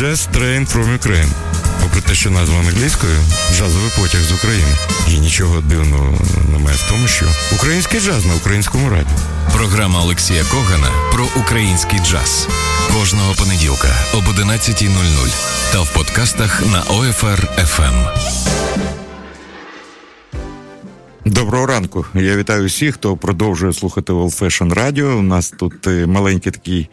Jazz Train from Ukraine. Попри те, що назва англійською джазовий потяг з України. І нічого дивного немає в тому, що український джаз на українському радіо. Програма Олексія Когана про український джаз кожного понеділка об 11.00 та в подкастах на OFR FM. Доброго ранку. Я вітаю всіх, хто продовжує слухати Old Fashion Radio. У нас тут е, маленький такий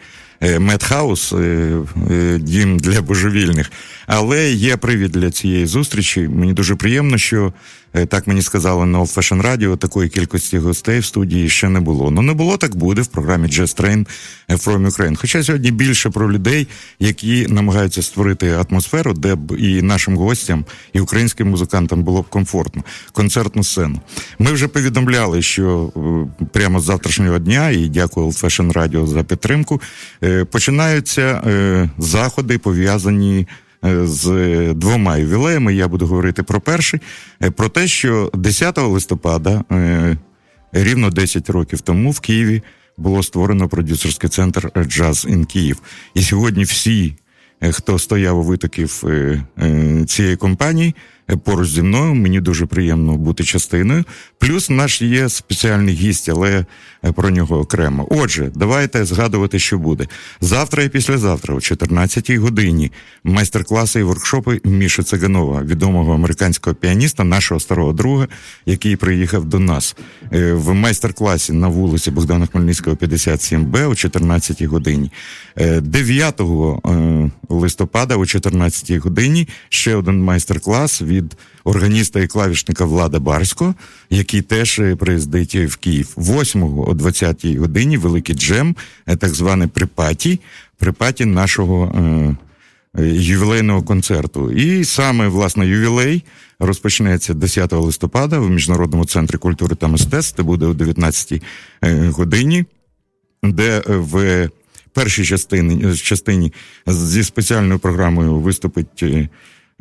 медхаус, е, дім для божевільних. Але є привід для цієї зустрічі. Мені дуже приємно, що Е, так мені сказали на Old Fashion Radio, такої кількості гостей в студії ще не було. Ну не було, так буде в програмі Jazz Train from Ukraine. Хоча сьогодні більше про людей, які намагаються створити атмосферу, де б і нашим гостям, і українським музикантам було б комфортно. Концертну сцену. Ми вже повідомляли, що е, прямо з завтрашнього дня, і дякую Old Fashion Radio за підтримку. Е, починаються заходи пов'язані. Е, з двома ювілеями. Я буду говорити про перший, е, про те, що 10 листопада, е, рівно 10 років тому, в Києві було створено продюсерський центр Джаз ін Київ. І сьогодні всі, хто стояв у витоків цієї компанії, поруч зі мною. Мені дуже приємно бути частиною. Плюс наш є спеціальний гість, але е, про нього окремо. Отже, давайте згадувати, що буде завтра і післязавтра, о 14-й годині, майстер-класи і воркшопи Міші Циганова, відомого американського піаніста, нашого старого друга, який приїхав до нас е, в майстер-класі на вулиці Богдана Хмельницького, 57Б о 14-й годині. 9 е, листопада о 14-й годині ще один майстер-клас від органіста і клавішника Влада Барського, який теж е, приїздить в Київ. 8 о 20-й годині великий джем, е, так зване припаті, припаті нашого е, ювілейного концерту. І саме власне ювілей розпочнеться 10 листопада в Міжнародному центрі культури та мистецтв. Це буде о 19-й годині, де в першій частині частині зі спеціальною програмою виступить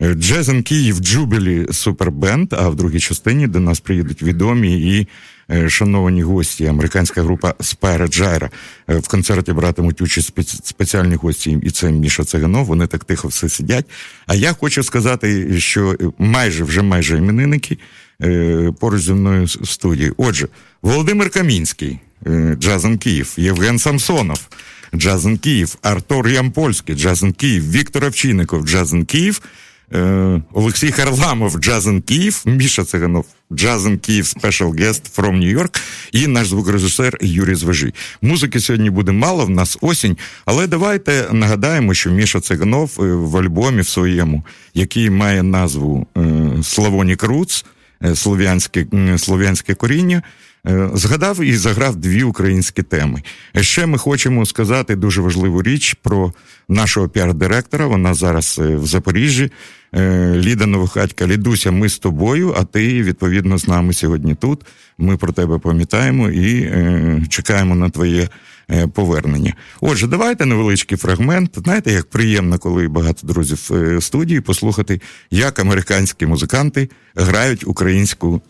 Jazz in Kiev Jubilee Superband, а в другій частині до нас приїдуть відомі і е, шановані гості. Американська група Spyro Gyra. Е, в концерті братимуть участь спеціальні гості, і це Міша Циганов. Вони так тихо все сидять. А я хочу сказати, що майже вже майже іменинники е, поруч зі мною в студії. Отже, Володимир Камінський, Jazz in Kiev, Євген Самсонов. Jazz in Kiev, Артур Ямпольський, Jazz in Kiev, Віктор Овчинников, Jazz in Kiev, Е, Олексій Харламов, Джазен Київ, Міша Циганов, Джазен Київ, спешл гест from Нью-Йорк і наш звукорежисер Юрій Звежий. Музики сьогодні буде мало, в нас осінь, але давайте нагадаємо, що Міша Циганов е, в альбомі в своєму, який має назву е, Славонік Руц, слов'янське, слов'янське коріння. Згадав і заграв дві українські теми. Ще ми хочемо сказати дуже важливу річ про нашого піар-директора. Вона зараз в Запоріжжі. Е, Ліда Новохатька, Лідуся, ми з тобою, а ти відповідно з нами сьогодні тут. Ми про тебе пам'ятаємо і е, чекаємо на твоє е, повернення. Отже, давайте невеличкий фрагмент. Знаєте, як приємно, коли багато друзів в студії послухати, як американські музиканти грають українську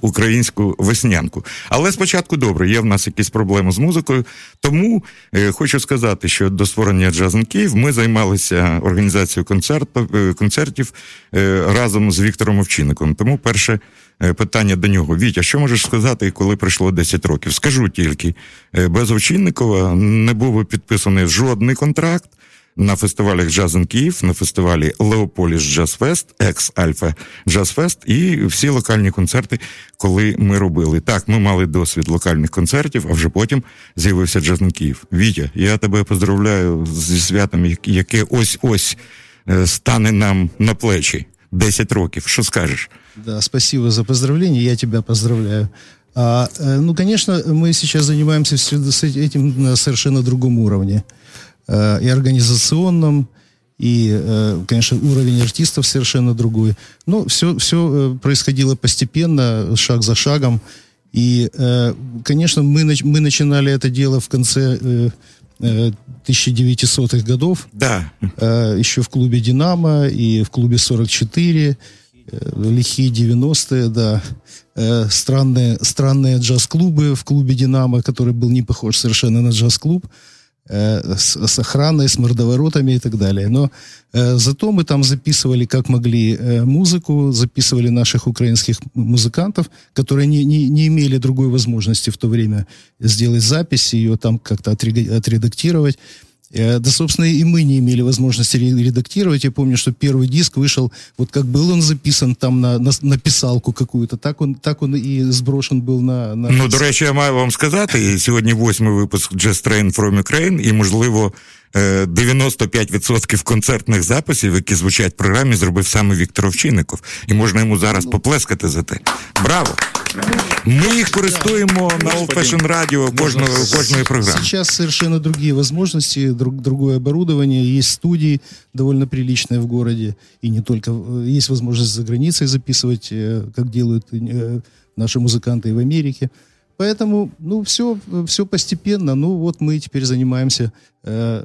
українську веснянку. Але спочатку добре, є в нас якісь проблеми з музикою. Тому е, хочу сказати, що до створення Джазен Київ ми займалися організацією концерт, е, концертів е, разом з Віктором Овчинником. Тому перше е, питання до нього: Вітя, що можеш сказати, коли пройшло 10 років? Скажу тільки, е, без Овчинникова не був підписаний жодний контракт на фестивалях Джазен Київ, на фестивалі Леополіс Джаз-Фест, Екс Альфа Джаз-Фест і всі локальні концерти, коли ми робили. Так, ми мали досвід локальних концертів, а вже потім з'явився Джазен Київ. Вітя, я тебе поздравляю зі святом, яке ось ось е, стане нам на плечі. 10 років. Що скажешь? Да, спасибо за поздравление, я тебя поздравляю. А, э, ну, конечно, мы сейчас занимаемся с этим на совершенно другом уровне. Э, и организационном, и, э, конечно, уровень артистов совершенно другой. Но все, все э, происходило постепенно, шаг за шагом. И, конечно, мы, мы начинали это дело в конце 1900-х годов. Да. Еще в клубе «Динамо» и в клубе «44», лихие 90-е, да. Странные, странные джаз-клубы в клубе «Динамо», который был не похож совершенно на джаз-клуб. э, с, с охраной, с мордоворотами и так далее. Но э, зато мы там записывали, как могли, э, музыку, записывали наших украинских музыкантов, которые не, не, не имели другой возможности в то время сделать запись, ее там как-то отредактировать. Э, да, собственно, и мы не имели возможности редактировать. Я помню, что первый диск вышел, вот как был он записан там на, на, на писалку какую-то, так он, так он і зброшен був на... на... Ну, до речі, я маю вам сказати, сьогодні восьмий випуск Just Train from Ukraine, і, можливо, 95% концертних записів, які звучать в програмі, зробив саме Віктор Овчинников. І можна йому зараз поплескати за те. Браво! Мы их користуємо на Old Fashion Radio кожної, кожної программы. Сейчас совершенно другие возможности, друг, другое оборудование, есть студии довольно приличные в городе, и не только, есть возможность за границей записывать, э, как делают э, наши музыканты и в Америке. Поэтому, ну, все, все постепенно. Ну, вот мы теперь занимаемся э,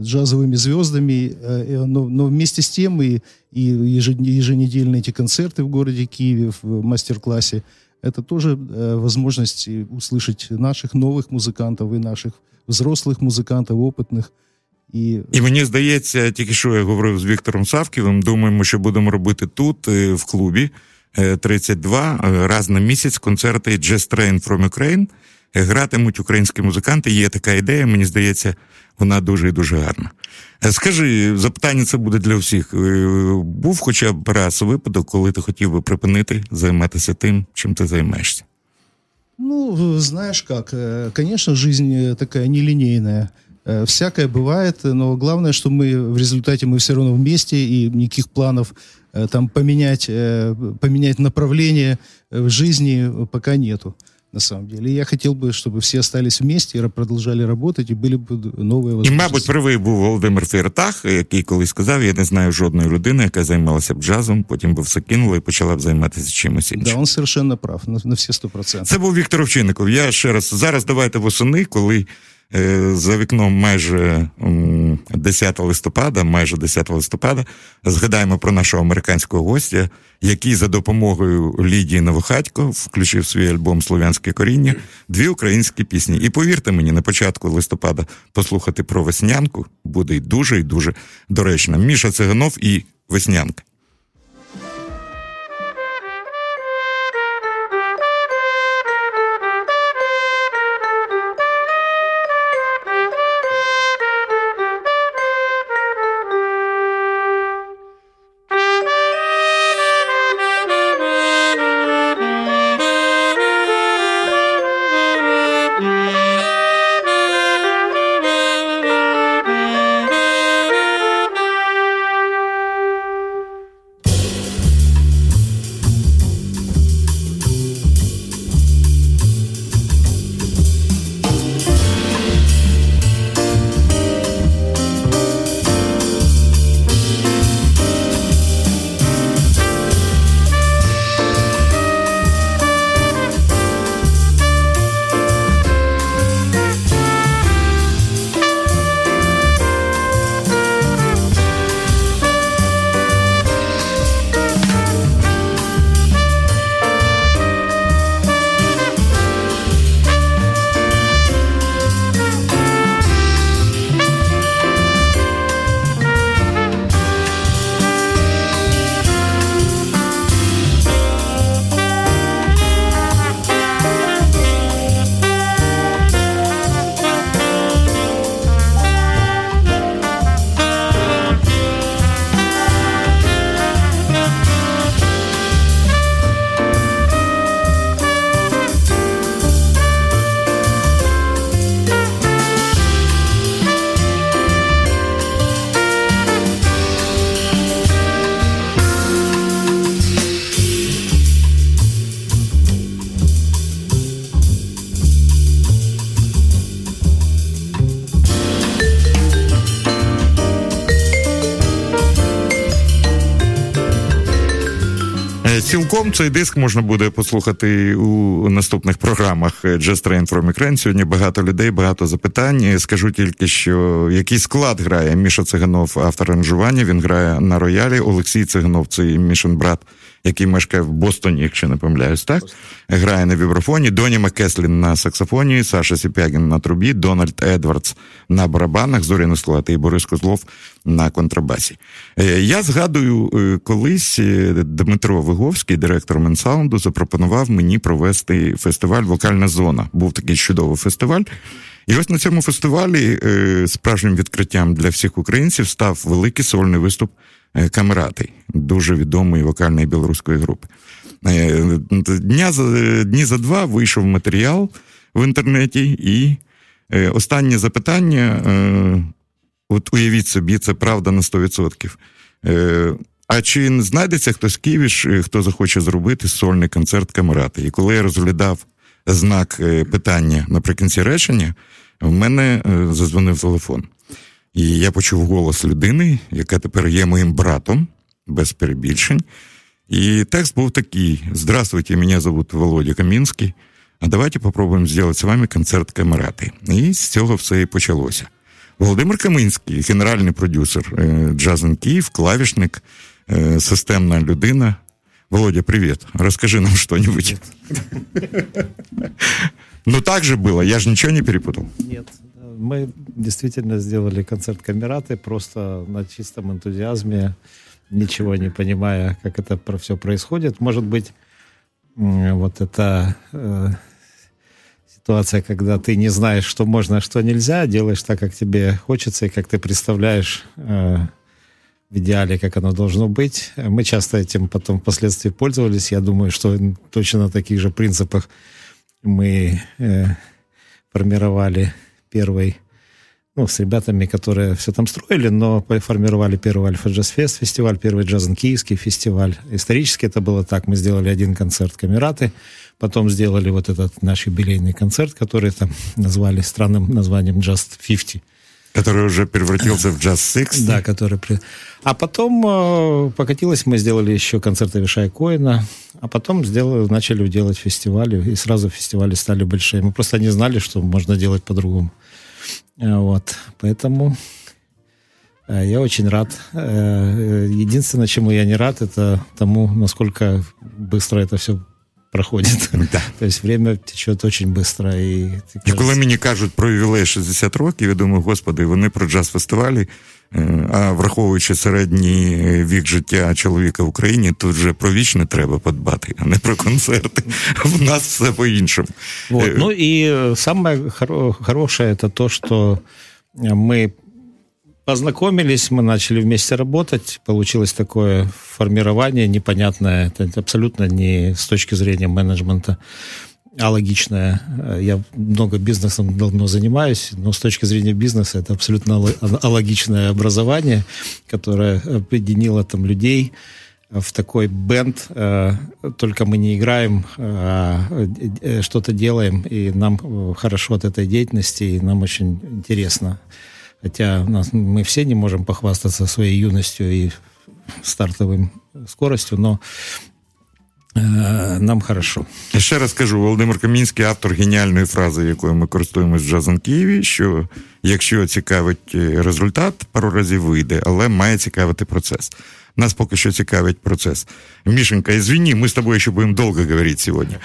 джазовыми звездами, э, но, но вместе с тем и, и еженедельные эти концерты в городе Киеве в мастер-классе, это тоже э, возможность услышать наших новых музыкантов и наших взрослых музикантів, опитних. І і мені здається, тільки що я говорив з Віктором Савківим, думаємо, що будемо робити тут, в клубі 32, раз на місяць концерти Jazz Train from Ukraine. Гратимуть українські музиканти. Є така ідея, мені здається, вона дуже і дуже гарна. Скажи, запитання це буде для всіх. Був хоча б раз випадок, коли ти хотів би припинити займатися тим, чим ти займаєшся? Ну, знаешь как, конечно, жизнь такая нелинейная. Всякое бывает, но главное, что мы в результате мы все равно вместе, и никаких планов там поменять, поменять направление в жизни пока нету на самом деле. я хотел бы, чтобы все остались вместе и продолжали работать, и были бы новые возможности. І, мабуть, правий був Володимир Фєртах, який колись сказав, я не знаю жодної людини, яка займалася б джазом, потім би все кинула і почала б займатися чимось іншим. Да, він совершенно прав, на, на всі 100%. Це був Віктор Овчинников. Я ще раз, зараз давайте восени, коли Е, За вікном майже 10 листопада, майже 10 листопада, згадаємо про нашого американського гостя, який за допомогою Лідії Новохатько включив свій альбом Слов'янське коріння, дві українські пісні. І повірте мені, на початку листопада послухати про веснянку буде дуже і дуже доречно. Міша Циганов і Веснянка. Цілком цей диск можна буде послухати у наступних програмах Just Train from Ukraine. Сьогодні багато людей, багато запитань. Скажу тільки, що який склад грає Міша Циганов, автор аранжування. Він грає на роялі. Олексій Циганов, це Мішин брат. Який мешкає в Бостоні, якщо не помиляюсь, так? Грає на вібрафоні, Доні Макеслін на саксофоні, Саша Сіпягін на трубі, Дональд Едвардс на барабанах, Зоряна Слати і Борис Козлов на контрабасі. Е, я згадую, е, колись е, Дмитро Виговський, директор Менсаунду, запропонував мені провести фестиваль Вокальна зона. Був такий чудовий фестиваль. І ось на цьому фестивалі справжнім відкриттям для всіх українців став великий сольний виступ Камерати, дуже відомої вокальної білоруської групи. Дня за, Дні за два вийшов матеріал в інтернеті, і останнє запитання От уявіть собі, це правда на 100%. Е, А чи не знайдеться хтось в Києві, хто захоче зробити сольний концерт камерати? І коли я розглядав знак е, питання наприкінці речення, в мене е, зазвонив телефон. І я почув голос людини, яка тепер є моїм братом, без перебільшень. І текст був такий: Здравствуйте, меня зовут Володя Камінський. А давайте попробуємо зробити з вами концерт камерати. І з цього все і почалося. Володимир Каминський, генеральний продюсер Джазен Київ, клавішник, системна людина. Володя, привет. Расскажи нам что-нибудь. Ну так же было, я же ничего не перепутал. Нет, мы действительно сделали концерт Камераты просто на чистом энтузиазме, ничего не понимая, как это все происходит. Может быть, вот это ситуация, когда ты не знаешь, что можно, а что нельзя, делаешь так, как тебе хочется и как ты представляешь э, в идеале, как оно должно быть. Мы часто этим потом впоследствии пользовались. Я думаю, что точно на таких же принципах мы э, формировали первый ну, с ребятами, которые все там строили, но формировали первый Альфа Джаз Фест фестиваль, первый Джазен Киевский фестиваль. Исторически это было так. Мы сделали один концерт Камераты, потом сделали вот этот наш юбилейный концерт, который там назвали странным названием Just 50. Который уже превратился в Just 60. Да, который... А потом э, покатилось, мы сделали еще концерт Авишая Коина, а потом сделали, начали делать фестивали, и сразу фестивали стали большие. Мы просто не знали, что можно делать по-другому. Э, вот, поэтому э, я очень рад. Э, единственное, чему я не рад, это тому, насколько быстро это все проходит. Да. То есть время течет очень быстро. І, і коли мені кажуть про ювілей 60 років, я думаю, господи, вони про джаз-фестивалі, а враховуючи середній вік життя чоловіка в Україні, тут вже про вічне треба подбати, а не про концерти. В нас все по-іншому. Вот. Ну и самое хорошее это то, что мы Познакомились, мы начали вместе работать, получилось такое формирование непонятное, это абсолютно не с точки зрения менеджмента, а логичное. Я много бизнесом давно занимаюсь, но с точки зрения бизнеса это абсолютно алогичное образование, которое объединило там людей, в такой бенд, только мы не играем, а что-то делаем, и нам хорошо от этой деятельности, и нам очень интересно. Хотя у нас, мы все не можем похвастаться своей юностью и стартовым скоростью, но нам хорошо. Ще раз кажу, Володимир Камінський, автор геніальної фрази, якою ми користуємося в Джазом Києві, що якщо цікавить результат, пару разів вийде, але має цікавити процес. Нас поки що цікавить процес. Мішенька, извини, ми з тобою ще будемо довго говорити сьогодні.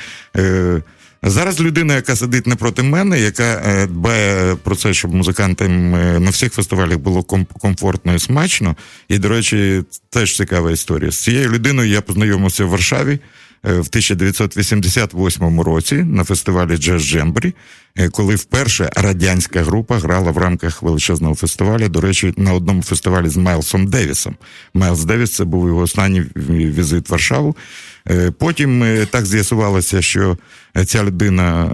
Зараз людина, яка сидить напроти мене, яка е, дбає про це, щоб музикантам е, на всіх фестивалях було комфортно і смачно. І, до речі, теж цікава історія. З цією людиною я познайомився в Варшаві. Е, в 1988 році на фестивалі Джаз Джембрі, коли вперше радянська група грала в рамках величезного фестивалю. До речі, на одному фестивалі з Майлсом Девісом. Майлз Девіс це був його останній візит в Варшаву. Потім так з'ясувалося, що ця людина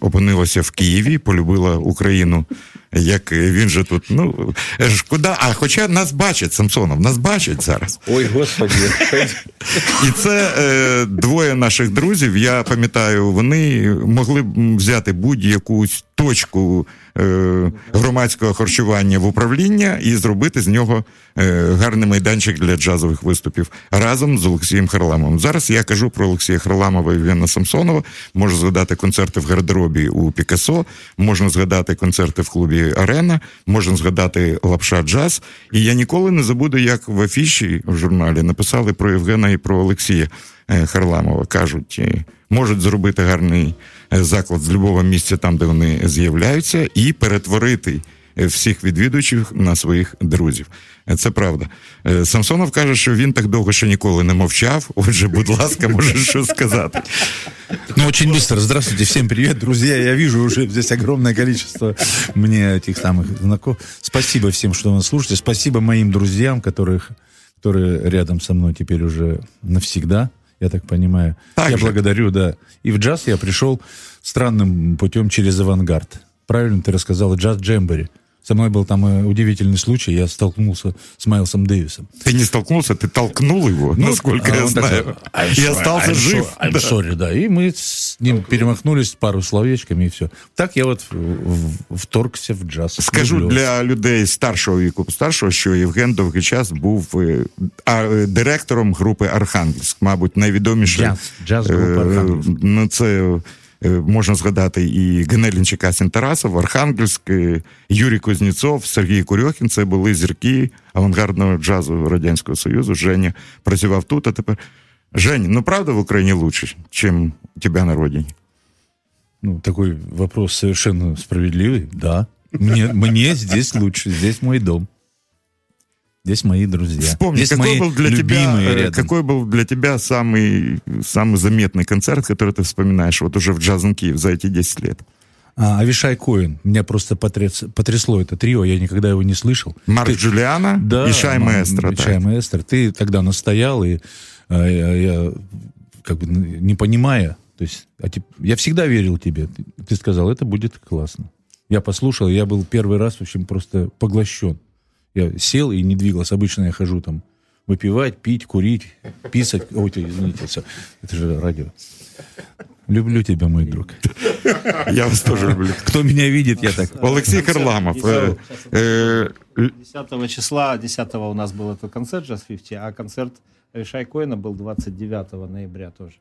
опинилася в Києві, полюбила Україну. Як він же тут, ну шкода, а хоча нас бачать, Самсонов, нас бачать зараз. Ой, господи. І це е, двоє наших друзів. Я пам'ятаю, вони могли б взяти будь-яку точку е, громадського харчування в управління і зробити з нього е, гарний майданчик для джазових виступів разом з Олексієм Харламовим. Зараз я кажу про Олексія Харламова і Євгена Самсонова. Можу згадати концерти в гардеробі у Пікасо, можна згадати концерти в клубі Арена, можна згадати Лапша Джаз. І я ніколи не забуду, як в афіші в журналі написали про Євгена і про Олексія е, Харламова. Кажуть, е, можуть зробити гарний е, заклад з любого місця там, де вони з'являються, і перетворити всіх відвідувачів на своїх друзів. Е, Це правда. Е, Самсонов каже, що він так довго ще ніколи не мовчав. Отже, будь ласка, може що сказати. Ну, очень быстро. Здравствуйте, всем привет, друзья. Я вижу уже здесь огромное количество мне этих самых знакомых. Спасибо всем, что нас слушаете. Спасибо моим друзьям, которых, которые рядом со мной теперь уже навсегда, я так понимаю. Так я же. благодарю, да. И в джаз я пришел странным путем через авангард. Правильно ты рассказал, джаз Джембери. Со мной был там э, удивительный случай. Я столкнулся с Майлсом Дэвисом. Ты не столкнулся, ты толкнул его, насколько а я он так знаю. сказал, «I'm И sorry, остался I'm жив. so- I'm sorry, да. И мы с ним перемахнулись пару словечками, и все. Так я вот в- в- вторгся в джаз. Скажу Люблю. для людей старшого віку, старшого, що Євген довгий час був е, а, е, директором групи Архангельськ, мабуть, найвідоміше. Джаз, джаз-група е, «Архангельськ». Ну, це е, можна згадати і Генелінчика Тарасов, Архангельськ, е, Юрій Кузнєцов, Сергій Курьохін. Це були зірки авангардного джазу Радянського Союзу. Женя працював тут, а тепер. Жень, ну правда в Україні лучше, чим у тебе на родині? Ну, такой вопрос совершенно справедливый. Да. Мне, мне здесь лучше. Здесь мой дом. Здесь мои друзья. Вспомни, здесь какой мои был для тебя, э, рядом. какой был для тебя самый, самый заметный концерт, который ты вспоминаешь вот уже в Джазен Киев за эти 10 лет? А, Авишай Коэн. Меня просто потряс, потрясло это трио. Я никогда его не слышал. Марк Ты- Джулиана Да, и Шай мам, Маэстро. и. Шай Маэстро. Ты тогда настоял, и э, я, я как бы не понимая, то есть а тип- я всегда верил тебе. Ты, ты сказал, это будет классно. Я послушал, я был первый раз, в общем, просто поглощен. Я сел и не двигался. Обычно я хожу там выпивать, пить, курить, писать. Ой, ты, извините, всё. это же радио. Люблю тебя, мой друг. Я вас тоже люблю. Кто меня видит, я так. Олексій Харламов. Е, е, 10 числа, 10 у нас был этот концерт Jazz 50, а концерт Шай Коэна был 29 ноября тоже.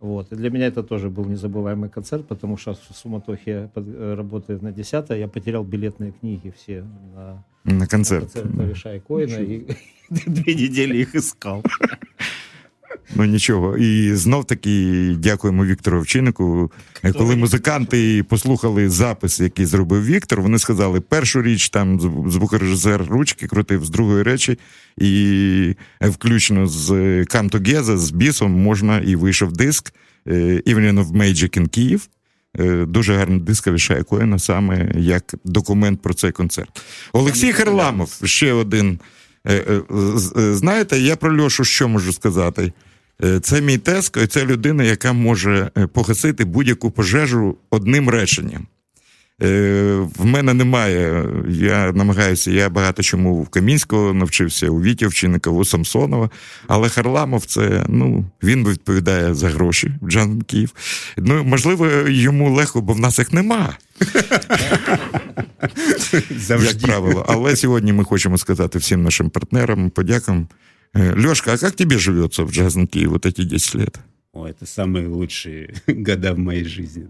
Вот. И для меня это тоже был незабываемый концерт, потому что в суматохе под- э, работает на 10 я потерял билетные книги все на на концерт. концерт Шай Коэна и две недели их искал. Ну нічого. І знов таки дякуємо Віктору Овчиннику. Коли музиканти послухали запис, який зробив Віктор, вони сказали, першу річ там зв- звукорежисер ручки крутив з другої речі, і е, включно з Come Together, з бісом можна і вийшов диск е, Evening of Magic in Kyiv. Е, Дуже гарний диск Авішая Коена, саме як документ про цей концерт. Олексій Харламов, ще один. Е, е, з- е, Знаєте, я про Льошу що можу сказати? Е, Це мій теско, і це людина, яка може е, погасити будь-яку пожежу одним реченням. Е, В мене немає. Я намагаюся, я багато чому в Камінського навчився, у Віті Овчинника, у Самсонова. Але Харламов це ну він відповідає за гроші в Джан Київ. Ну можливо, йому легко, бо в нас їх нема. Як правило. Але сьогодні ми хочемо сказати всім нашим партнерам, подякам. Е, Льошка, а як тобі живеться в Джазн Київ вот эти 10 лет? О, это самые лучшие года в моей жизни.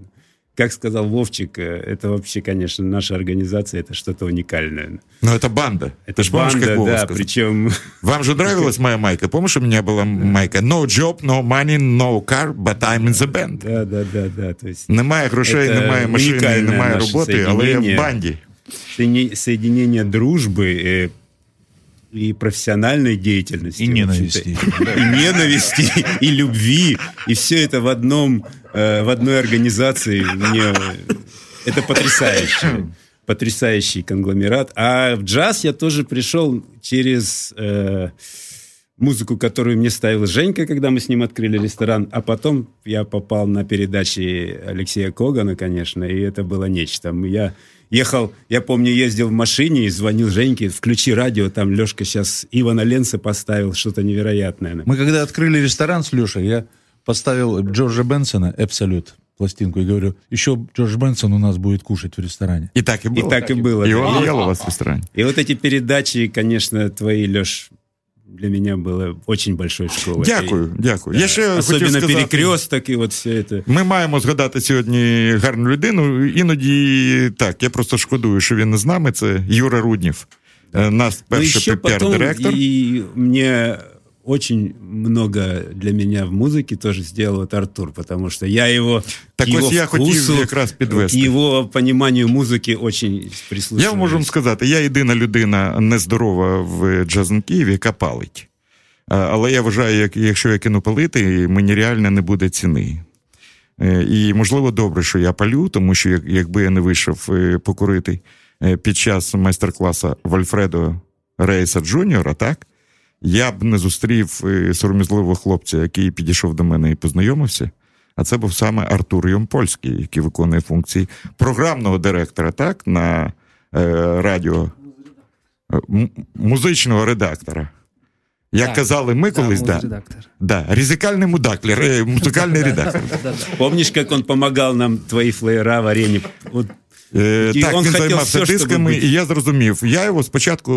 Как сказал Вовчик, э, это вообще, конечно, наша организация, это что-то уникальное. Ну, это банда. Это Ты ж помнишь, банда, как Вова да, сказал? причем Вам же нравилась моя майка? Помнишь, у меня была майка? No job, no money, no car, but I'm in the band. Да, да, да, да. То есть Немає грошей, Це немає машини, унікальне немає наше роботи, але я в соєднання. банді. соедини- соединение дружбы э, и профессиональной деятельности. И ненависти. И ненависти, и любви. И все это в одном, э, в одной организации. Мне это потрясающе. Потрясающий конгломерат. А в джаз я тоже пришел через э, музыку, которую мне ставил Женька, когда мы с ним открыли ресторан. А потом я попал на передачи Алексея Когана, конечно, и это было нечто. Я ехал, я помню, ездил в машине и звонил Женьке, включи радио, там Лешка сейчас Ивана Ленца поставил, что-то невероятное. Мы когда открыли ресторан с Лешей, я поставил Джорджа Бенсона «Абсолют». пластинку и говорю, еще Джордж Бенсон у нас будет кушать в ресторане. И так и было. И так и было. И он ел у вас в ресторане. И вот эти передачи, конечно, твои, Леш, для меня было очень большою школою. Дякую, дякую. Я ще хотів сказати, перекресток і от все це. Ми маємо згадати сьогодні гарну людину. Іноді так, я просто шкодую, що він не з нами. Це Юра Руднів. да. Наш Но перший піар-директор. І мне очень много для меня в музыке тоже сделал вот Артур, потому что я его Так к его ось я хотів вкусу, якраз підвести. к его пониманию музыки очень прислушиваюсь. Я можу вам сказати, я єдина людина нездорова в Джазен Києві, яка палить. А, Але я вважаю, як, якщо я кину палити, мені реально не буде ціни. Е, І можливо добре, що я палю, тому що як- якби я не вийшов е, покурити е, під час майстер-класу Вальфредо Рейса Джуніора, так, Я б не зустрів е, сором'язливого хлопця, який підійшов до мене і познайомився. А це був саме Артур Йомпольський, який виконує функції програмного директора, так, на е, радіо е, м- музичного редактора. Як Так. казали ми колись, да, редактор. да, ризикальний мудаклер, е, музикальний редактор. Помнишь, как он помогал нам твои флеера в арене? Вот Е, І так, він займався все, дисками, і я зрозумів. Я його спочатку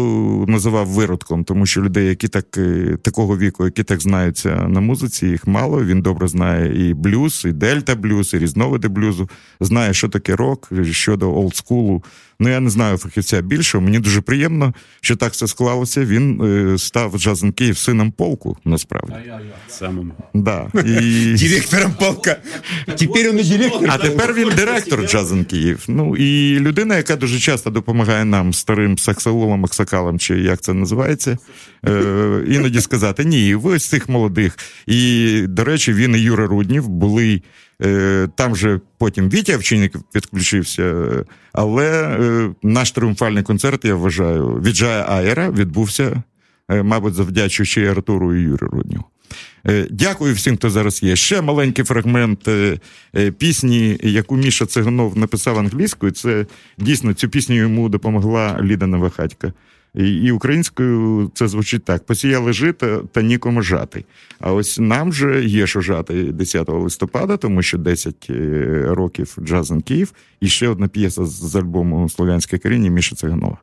називав виродком, тому що людей, які так е, такого віку, які так знаються на музиці, їх мало. Він добре знає і блюз, і дельта блюз, і різновиди блюзу. Знає, що таке рок щодо олдскулу. Ну я не знаю фахівця більшого. Мені дуже приємно, що так все склалося. Він е, став Джазен Київ сином полку, насправді. самым Да. І... директором полка. Теперь он и директор. А тепер він директор Джазен Київ. Ну і людина, яка дуже часто допомагає нам старим саксололам, аксакалам, чи як це називається, е, іноді сказати: ні, ви з цих молодих. І, до речі, він і Юра Руднів були. Е, Там же потім Вітя Овчинник підключився, але е, наш тріумфальний концерт, я вважаю, від Джая Аєра відбувся, е, мабуть, завдячуючи Артуру і Юрі Рудніву. Е, Дякую всім, хто зараз є. Ще маленький фрагмент пісні, яку Міша Циганов написав англійською. Це дійсно цю пісню йому допомогла Ліда Новохатька. І, і українською це звучить так: посіяли жито та нікому жати. А ось нам же є що жати 10 листопада, тому що 10 е, років Джазен Київ, і ще одна п'єса з альбому Слов'янське коріння Міша Циганова.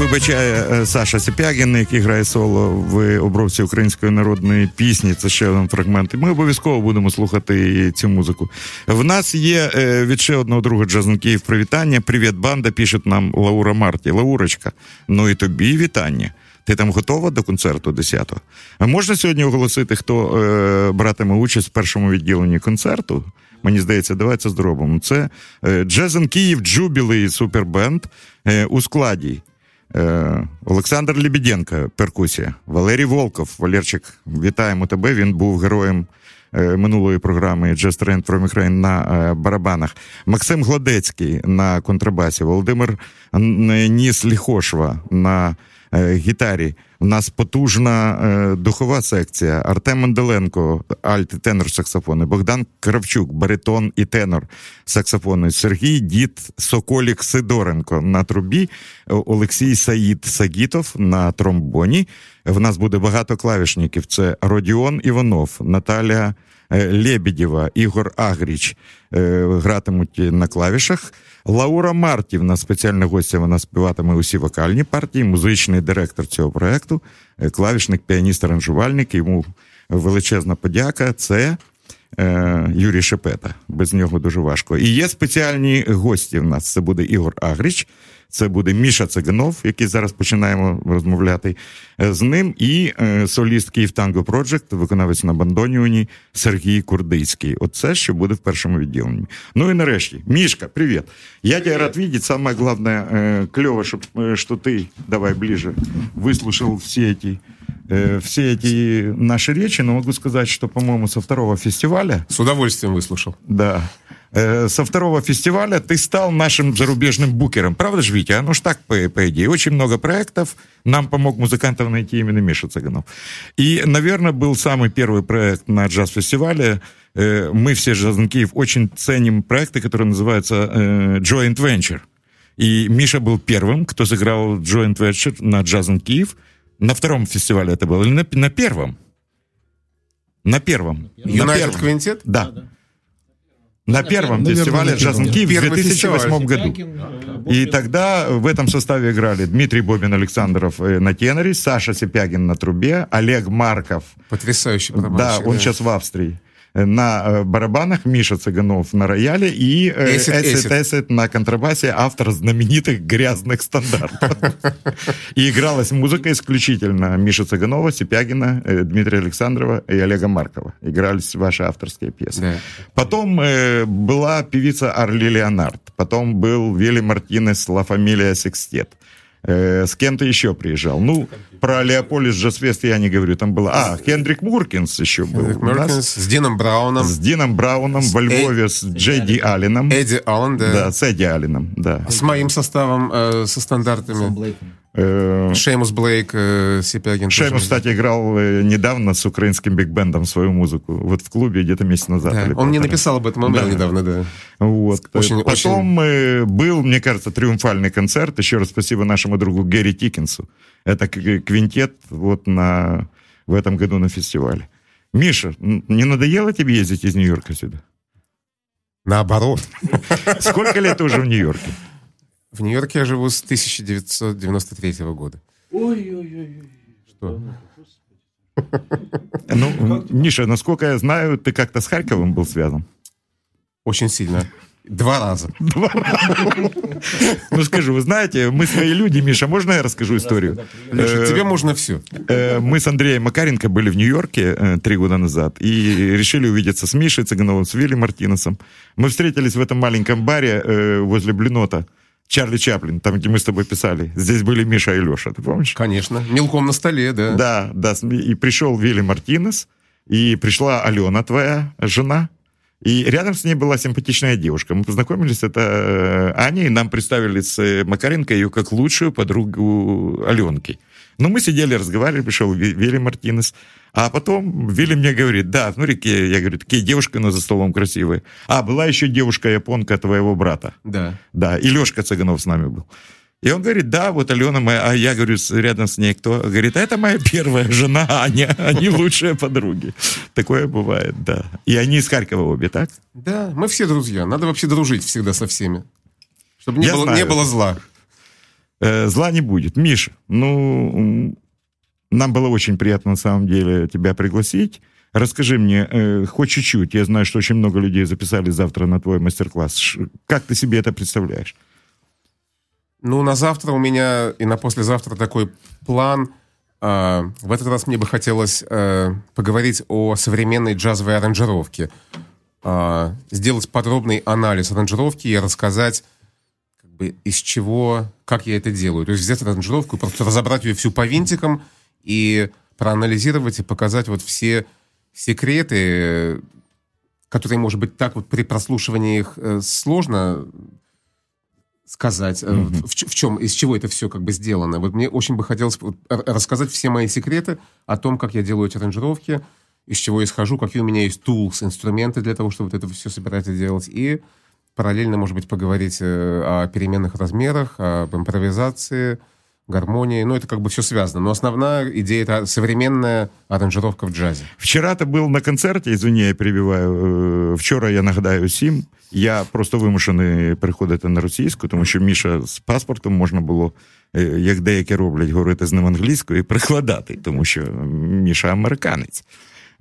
Вибачає е, Саша Сіпягін, який грає соло в обробці української народної пісні. Це ще один фрагмент. Ми обов'язково будемо слухати цю музику. В нас є е, від ще одного друга Джазен Київ привітання. Привіт, банда, пише нам Лаура Марті. Лаурочка, ну і тобі вітання. Ти там готова до концерту 10-го? А можна сьогодні оголосити, хто е, братиме участь в першому відділенні концерту? Мені здається, давай це зробимо. Це е, Джезен Київ, Джубілий супербенд е, у складі. Е, Олександр Лебеденко, перкусія, Валерій Волков, Валерчик, вітаємо тебе. Він був героєм е, минулої програми Just Rent from Ukraine на е, барабанах. Максим Гладецький на контрабасі, Володимир Ніс Ліхошва на гітарі, У нас потужна е, духова секція. Артем Манделенко, альт і тенор саксофони, Богдан Кравчук, баритон і тенор саксофони, Сергій Дід Соколік Сидоренко на трубі, е, Олексій Саїд Сагітов на тромбоні. В нас буде багато клавішників. Це Родіон Іванов, Наталя е, Лебедєва, Ігор Агріч е, гратимуть на клавішах. Лаура Мартівна, спеціальна гостя, вона співатиме усі вокальні партії, музичний директор цього проекту, е, клавішник, піаніст, аранжувальник. Йому величезна подяка. Це е, Юрій Шепета. Без нього дуже важко. І є спеціальні гості в нас. Це буде Ігор Агріч, це буде Міша Циганов, який зараз починаємо розмовляти е, з ним, і е, соліст Київ Танго Проджект, виконавець на бандоніоні Сергій Курдицький. Оце що буде в першому відділенні. Ну і нарешті, Мішка, привіт. Я тебя рад видеть. Самое главное, э, клево, чтоб, э, что ты, давай ближе, выслушал все эти, Э, все эти наши речи. Но могу сказать, что, по-моему, со второго фестиваля С удовольствием выслушал. да. Э, Со второго фестиваля ты стал нашим зарубежным букером. Правда же, Витя? Ну ж так, по, по идее. Очень много проектов. Нам помог музыкантов найти именно Миша Цыганов. И, наверное, был самый первый проект на джаз-фестивале. Э, Мы все Джазн Киев очень ценим проекты, которые называются э, Joint Venture. И Миша был первым, кто сыграл Joint Venture на Джазн Киев. На втором фестивале это было. Или на, на первом? На первом. На Юнайтед первом. Квинтет? Да. На первом Наверное, фестивале на Джаз первом. Киев в Первый 2008 году. И тогда в этом составе играли Дмитрий Бобин Александров э, на теноре, Саша Сипягин на трубе, Олег Марков, Потрясающий да, он сейчас в Австрии, на э, барабанах, Миша Цыганов на рояле и э, Эсид Эсид. Эсид на контрабасе, автор знаменитых грязных стандартов. И игралась музыка исключительно Миша Цыганова, Сипягина, э, Дмитрия Александрова и Олега Маркова. Игрались ваши авторские пьесы. Да. Потом э, была певица Арли Леонард. Потом был Вилли Мартинес Ла Фамилия Секстет. Э, с кем-то еще приезжал. Ну, про Леополис Джасфест я не говорю. Там было... А, Хендрик Муркинс еще был. Хендрик. Меркинс с Дином Брауном, С Дином Брауном во Львове, с Джей Ди Алленом. Эдди Аллен, да. Да, с Эдди Алленом, да. С моим составом, э, со стандартами. Э, Шеймус Блейк, э, Сипягин. Шеймус, тоже. кстати, играл э, недавно с украинским биг-бендом свою музыку. Вот в клубе где-то месяц назад. Да, Он мне полтора. написал об этом Да. недавно, да. Вот. Очень- Потом э, был, мне кажется, триумфальный концерт. Еще раз спасибо нашему другу Гэри Тикинсу. Это квинтет вот на, в этом году на фестивале. Миша, не надоело тебе ездить из Нью-Йорка сюда? Наоборот. Сколько лет ты уже в Нью-Йорке? В Нью-Йорке я живу с 1993 года. Что? Ну, Миша, насколько я знаю, ты как-то с Харьковым был связан. Очень сильно. Два раза. Ну, скажи, вы знаете, мы свои люди, Миша, можно я расскажу историю? Леша, Э, тебе можно все. Э, Мы с Андреем Макаренко были в Нью-Йорке э, три года назад и решили увидеться с Мишей Цыгановым, с Вилли Мартинесом. Мы встретились в этом маленьком баре возле Блинота. Чарли Чаплин, там, где мы с тобой писали. Здесь были Миша и Леша, ты помнишь? Конечно. Мелком на столе, да. Да, да. И пришел Вилли Мартинес, и пришла Алена, твоя жена, и рядом с ней была симпатичная девушка. Мы познакомились, это э, Аня, и нам представили с Макаренко ее как лучшую подругу Аленки. Ну, мы сидели, разговаривали, пришел Ви- Вилли Мартинес. А потом Вилли мне говорит, да, смотри, какие, я говорю, такие девушки у нас за столом красивые. А, была еще девушка-японка твоего брата. Да. Да, и Лешка Цыганов с нами был. И он говорит, да, вот Алена моя, а я говорю, рядом с ней кто? Говорит, а это моя первая жена Аня, они лучшие подруги. Такое бывает, да. И они из Харькова обе, так? Да, мы все друзья. Надо вообще дружить всегда со всеми. Чтобы не, Я было, знаю. не было зла. Э, зла не будет. Миша, ну, нам было очень приятно на самом деле тебя пригласить. Расскажи мне, э, хоть чуть-чуть, я знаю, что очень много людей записали завтра на твой мастер-класс. Как ты себе это представляешь? Ну, на завтра у меня и на послезавтра такой план. А, в этот раз мне бы хотелось э, поговорить о современной джазовой аранжировке. А, сделать подробный анализ аранжировки и рассказать, из чего, как я это делаю. То есть взять аранжировку и просто разобрать ее всю по винтикам и проанализировать и показать вот все секреты, которые, может быть, так вот при прослушивании их э, сложно сказать, э, в, в чем, из чего это все как бы сделано. Вот мне очень бы хотелось рассказать все мои секреты о том, как я делаю эти аранжировки, из чего я исхожу, какие у меня есть tools, инструменты для того, чтобы вот это все собирать и делать. И параллельно, может быть, поговорить э, о переменных размерах, об импровизации, гармонии. Ну, это как бы все связано. Но основная идея — это современная аранжировка в джазе. Вчора ти був на концерті, извини, я перебиваю. Е, Вчора я нагадаю всім. Я просто вимушений переходити на російську, тому що Міша з паспортом можна було, е, як деякі роблять, говорити з ним англійською і прикладати, тому що Міша американець.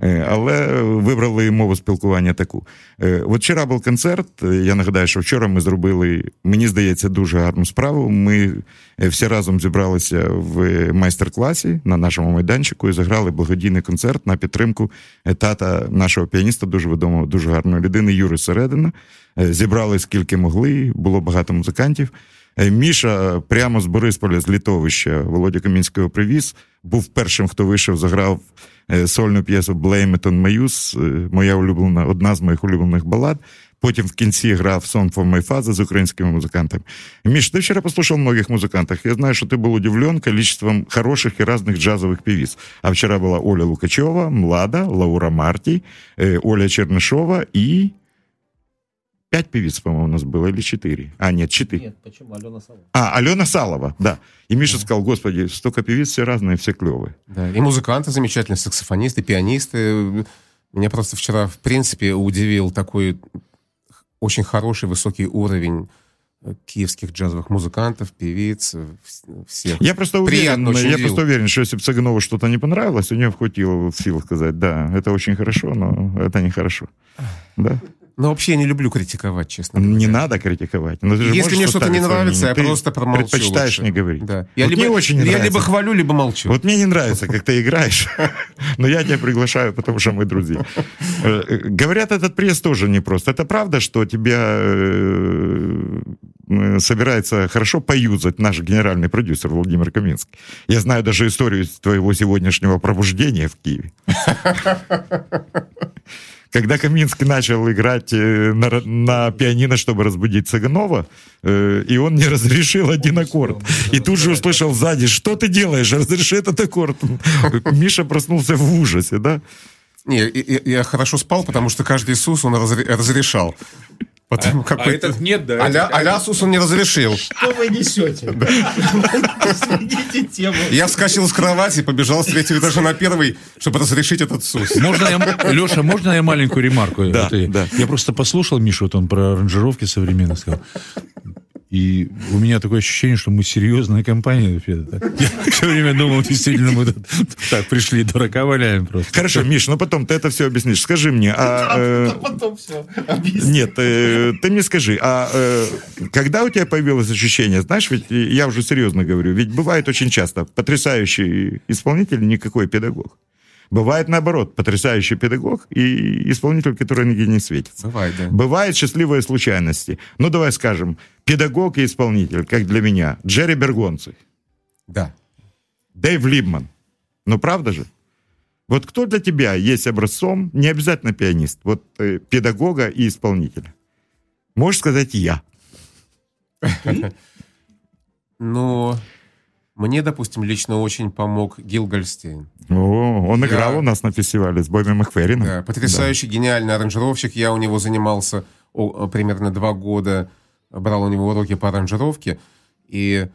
Е, Але вибрали мову спілкування таку. Е, От вчора був концерт. е, Я нагадаю, що вчора ми зробили, мені здається, дуже гарну справу. Ми всі разом зібралися в майстер-класі на нашому майданчику і заграли благодійний концерт на підтримку тата нашого піаніста, дуже відомого, дуже гарної людини Юри Середина. Зібрали скільки могли, було багато музикантів. Е, Міша прямо з Борисполя, з літовища, Володя Камінського привіз. Був першим, хто вийшов, заграв е, сольну п'єсу Blame It on My Youth, е, моя улюблена, одна з моїх улюблених балад. Потім в кінці грав Song for My Father з українськими музикантами. Міш, ты вчера послушал многих музыкантов. Я знаю, что ты был удивлен количеством хороших и разных джазовых певиц. А вчера была Оля Лукачева, Млада, Лаура Марти, э, Оля Чернышова и... Пять певиц, по-моему, у нас было, или четыре? А, нет, четыре. Нет, почему? Алена Салова. А, Алена Салова, да. И Миша сказал, господи, столько певиц, все разные, все клевые. Да, и музыканты замечательные, саксофонисты, пианисты. Меня просто вчера, в принципе, удивил такой очень хороший, высокий уровень киевских джазовых музыкантов, певиц, вс- всех. Я просто уверен, Приятно я просто уверен, что если бы Цыганову что-то не понравилось, у нее хватило сил сказать, да, это очень хорошо, но это нехорошо. Да? Но вообще я не люблю критиковать, честно Не говоря. надо критиковать. Но ты же Если мне что-то не нравится, я. Ты просто промолчу предпочитаешь лучше. не говорить. Да. Я, Вот либо, мне очень я нравится. либо хвалю, либо молчу. Вот мне не нравится, как ты играешь, но я тебя приглашаю, потому что мы друзья. Э, Говорят, этот пресс тоже непрост. Это правда, что тебя э, собирается хорошо поюзать наш генеральный продюсер Владимир Каминский? Я знаю даже историю твоего сегодняшнего пробуждения в Киеве. Когда Каминский начал играть э, на, на пианино, чтобы разбудить Цыганова, э, и он не разрешил один аккорд. И тут же услышал сзади, что ты делаешь, разреши этот аккорд. Миша проснулся в ужасе, да? Не, и- я хорошо спал, потому что каждый Иисус он разре- разрешал. Потом какой-то... этот нет, да, Аля, этот- Алясус он не разрешил. Что вы несете? Смените тему. Я вскочил с кровати и побежал с третьего этажа на первый, чтобы разрешить этот сус. Можно я, Леша, можно я маленькую ремарку? Да, да. Я просто послушал Мишу, вот он про аранжировки современные сказал. И у меня такое ощущение, что мы серьезная компания. Я все время думал, действительно, мы тут так пришли, дурака валяем просто. Хорошо, Миш, ну потом ты это все объяснишь. Скажи мне, а... э, Потом все. Нет, э, ты мне скажи, а э, когда у тебя появилось ощущение, знаешь, ведь я уже серьезно говорю, ведь бывает очень часто потрясающий исполнитель, никакой педагог. Бывает наоборот, потрясающий педагог и исполнитель, который нигде не светится. Бывает, да. Бывают счастливые случайности. Ну, давай скажем, педагог и исполнитель, как для меня, Джерри Бергонци, Да. Дэйв Либман. Ну, правда же? Вот кто для тебя есть образцом, не обязательно пианист, вот э, педагога и исполнителя? Можешь сказать я. Но мне, допустим, лично очень помог Гил Гольстейн. О, он Я- играл у нас на фестивале с Бобби Макферрином. Да, потрясающий, гениальный аранжировщик. Я у него занимался о, примерно два года, брал у него уроки по аранжировке. И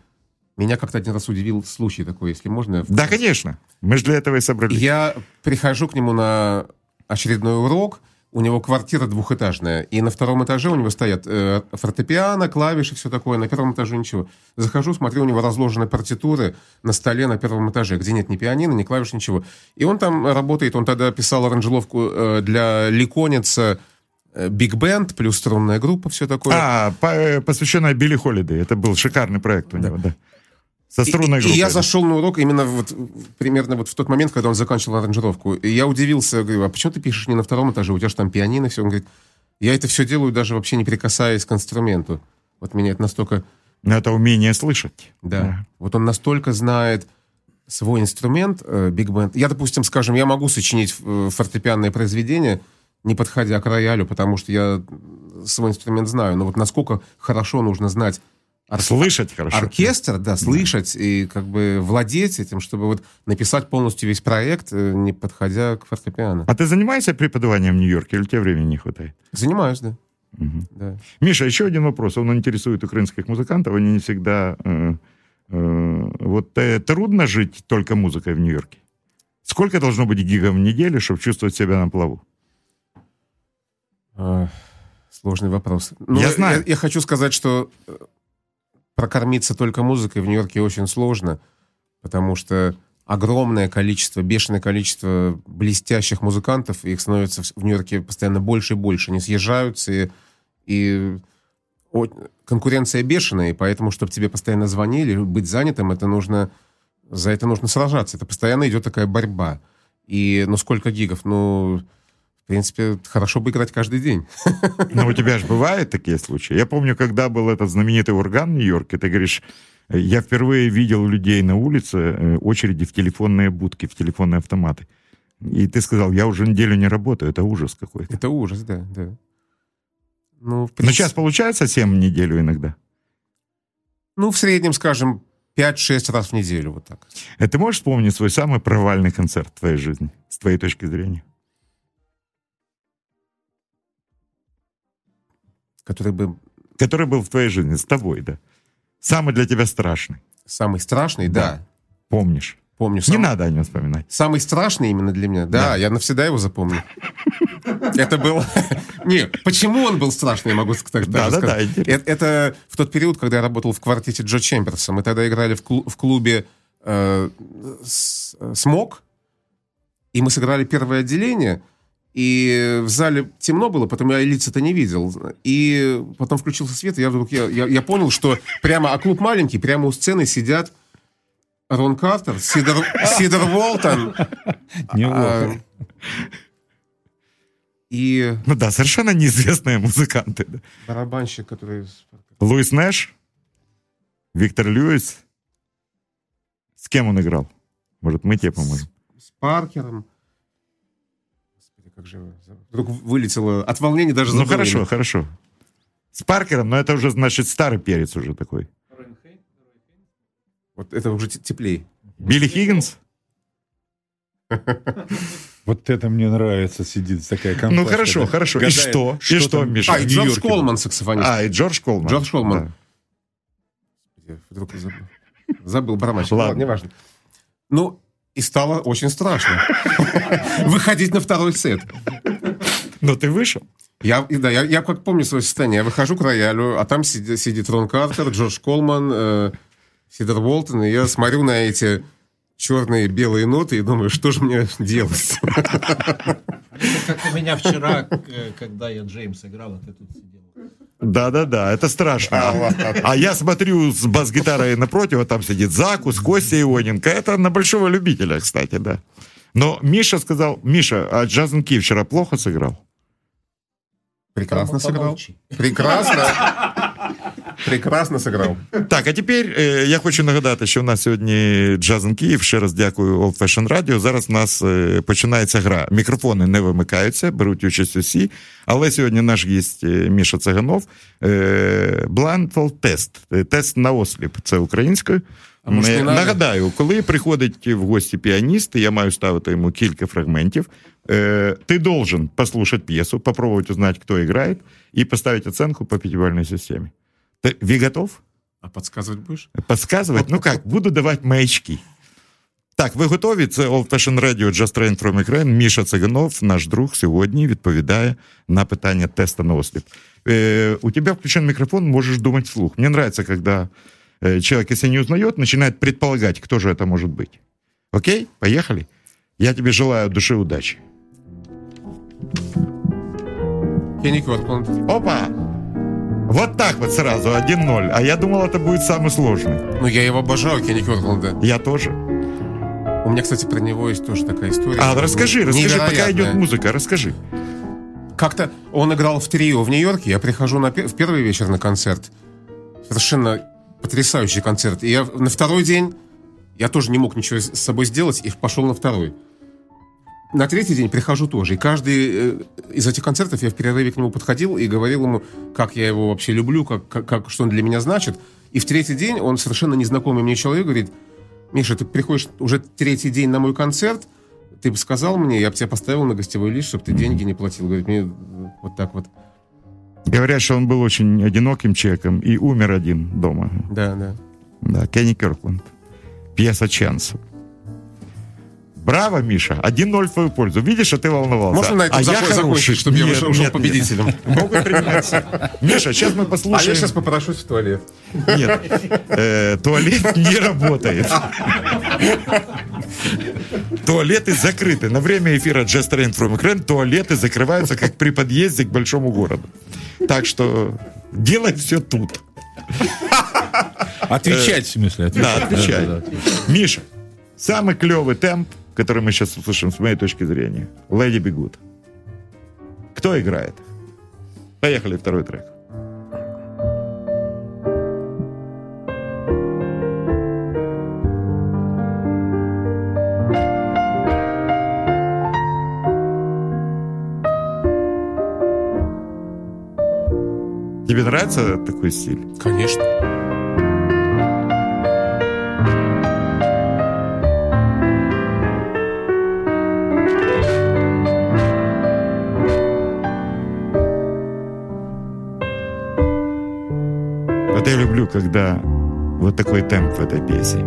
меня как-то один раз удивил случай такой, если можно. Да, конечно. Мы же для этого и собрались. Я прихожу к нему на очередной урок, у него квартира двухэтажная, и на втором этаже у него стоят э, фортепиано, клавиши, все такое, на первом этаже ничего. Захожу, смотрю, у него разложены партитуры на столе на первом этаже, где нет ни пианино, ни клавиш, ничего. И он там работает, он тогда писал аранжировку э, для Ликоница, Биг Бенд, плюс струнная группа, все такое. А, по- э, посвященная Билли Холидей. Это был шикарный проект у него, да. Со И- струнной и, группой. я зашел на урок именно вот примерно вот в тот момент, когда он заканчивал аранжировку. И я удивился, говорю, а почему ты пишешь не на втором этаже, у тебя же там пианино, все. Он говорит, я это все делаю даже вообще не прикасаясь к инструменту. Вот меня это настолько, Но это умение слышать. да, вот он настолько знает свой инструмент, биг бенд. Я, допустим, скажем, я могу сочинить э, фортепианное произведение, не подходя к роялю, потому что я свой инструмент знаю. Но вот насколько хорошо нужно знать ор- Слышать хорошо. оркестр, да, слышать и как бы владеть этим, чтобы вот написать полностью весь проект, э, не подходя к фортепиано. А ты занимаешься преподаванием в Нью-Йорке или тебе времени не хватает? Занимаюсь, да. да. Миша, еще один вопрос. Он интересует украинских музыкантов. Они не всегда... э, э, вот э, трудно жить только музыкой в Нью-Йорке? Сколько должно быть гигов в неделю, чтобы чувствовать себя на плаву? А, Сложный вопрос. Ну, Я знаю. Я, я хочу сказать, что э, прокормиться только музыкой в Нью-Йорке очень сложно, потому что огромное количество, бешеное количество блестящих музыкантов, их становится в Нью-Йорке постоянно больше и больше. Они съезжаются, и, и о- конкуренция бешеная, и поэтому, чтобы тебе постоянно звонили, быть занятым, это нужно, за это нужно сражаться. Это постоянно идет такая борьба. И, ну, сколько гигов? Ну, в принципе, хорошо бы играть каждый день. Но у тебя же бывают такие случаи. Я помню, когда был этот знаменитый ураган в Нью-Йорке, ты говоришь, я впервые видел людей на улице э, очереди в телефонные будки, в телефонные автоматы. И ты сказал, я уже неделю не работаю, это ужас какой-то. Это ужас, да, да. Ну, в Но принципе, сейчас получается 7 в неделю иногда. ну, в среднем, скажем, 5-6 раз в неделю, вот так. Э, Ты можешь вспомнить свой самый провальный концерт в твоей жизни, с твоей точки зрения? Который бы Который был в твоей жизни, с тобой, да. Самый для тебя страшный. самый страшный, да. Помнишь? Помню. Не сам- надо о нем вспоминать. Самый страшный именно для меня. Да, я навсегда его запомню. Это был... Не, почему он был страшный, я могу так Да, да, да, сказать. интересно. Это, это в тот период, когда я работал в квартете Джо Чемберса. Мы тогда играли в, клу- в клубе э, с- э, «Смог», и мы сыграли первое отделение, и в зале темно было, потом я лица-то не видел. И потом включился свет, и я вдруг я, я, я понял, что прямо, а клуб маленький, прямо у сцены сидят Рон Картер, Сидор, Сидор Уолтон, Неловко. а, и Ну да, совершенно неизвестные музыканты. да. барабанщик, который... Луис Нэш, Виктор Льюис. С кем он играл? Может, мы тебе поможем? С Паркером. Как же... Вдруг вылетело... От волнения даже Ну забыл хорошо, имя. хорошо. С Паркером, но это уже, значит, старый перец уже такой. Вот это уже те- теплее. Билли Хиггинс? Вот это мне нравится, сидит такая компания. Ну хорошо, хорошо. И что? И что, Миша? А, и Джордж Колман, саксофонист. А, и Джордж Колман. Джордж Колман. Вдруг забыл. Забыл барабанщик. Ладно. Ладно, неважно. Ну, и стало очень страшно. Выходить на второй сет. Но ты вышел? Я, да, я, я как помню свое состояние. Я выхожу к роялю, а там сидит, сидит Рон Картер, Джордж Колман, э, Сидор Уолтон, и я смотрю на эти черные белые ноты и думаю, что же мне делать? Как у меня вчера, когда я Джеймс играл, а ты тут сидел. Да-да-да, это страшно. А я смотрю с бас-гитарой напротив, а там сидит Закус, Костя Ионенко. Это на большого любителя, кстати, да. Но Миша сказал, Миша, а Джазен Ки вчера плохо сыграл? Прекрасно сыграл. Прекрасно. Прекрасно сыграл. Так, а тепер е, я хочу нагадати, що у нас сьогодні Джазен Київ. Ще раз дякую Old Fashion Radio. Зараз у нас е, починається гра. Мікрофони не вимикаються, беруть участь усі. Але сьогодні наш гість е, Міша Цаганов. Е, Blindfold тест. Тест на осліп. Це українською. А може, Е, не? Нагадаю, коли приходить в гості піаніст, я маю ставити йому кілька фрагментів. Е, Ти должен послушать пьесу, попробовать узнать, кто играет, и поставить оценку по пятибалльной системе. Ты, вы готов? А подсказывать будешь? Подсказывать? Ну как, буду давать маячки. Так, ви готові? Це Old Fashion Radio Just Train from Ukraine. Міша Циганов, наш друг, сьогодні відповідає на питання теста на осліп. Э, у тебя включен микрофон, можешь думать вслух. Мне нравится, когда э, человек, если не узнает, начинает предполагать, кто же это может быть. Окей? Поехали? Я тебе желаю от души удачи. Кенни Кёртланд. Опа! Вот так вот сразу, 1-0. А я думал, это будет самый сложный. Ну, я его обожаю, Кенни Кёртланда. Я тоже. У меня, кстати, про него есть тоже такая история. А, расскажи, расскажи, пока идет музыка, расскажи. Как-то он играл в трио в Нью-Йорке, я прихожу на, в первый вечер на концерт. Совершенно потрясающий концерт. И я на второй день, я тоже не мог ничего с собой сделать, и пошел на второй. На третий день прихожу тоже. И каждый э, из этих концертов я в перерыве к нему подходил и говорил ему, как я его вообще люблю, как, как, как- что он для меня значит. И в третий день он совершенно незнакомый мне человек говорит, Миша, ты приходишь уже третий день на мой концерт, ты бы сказал мне, я бы тебя поставил на гостевой лист, чтобы ты деньги не платил. Говорит, мне вот так вот. Говорят, что он был очень одиноким человеком и умер один дома. Да, да. Да, Кенни Киркланд. Пьеса «Чанс». Браво, Миша. 1-0 в твою пользу. Видишь, что ты волновался. Можно на этом а я хороший. закончить, чтобы я Нет, вышел- ушел нет, победителем? нет. Могут приниматься. Миша, сейчас мы А я послушаем. сейчас попрошусь в туалет. Нет, э, туалет не работает. Туалеты закрыты. На время эфира Just Train from Ukraine туалеты закрываются, как при подъезде к большому городу. Так что делай все тут. Отвечать, в смысле? Да, отвечай. да, да. Миша, самый клевый темп, который мы сейчас услышим, с моей точки зрения. Леди бегут. Кто играет? Поехали, второй трек. Тебе нравится такой стиль? Конечно. Вот такой темп в этой песне.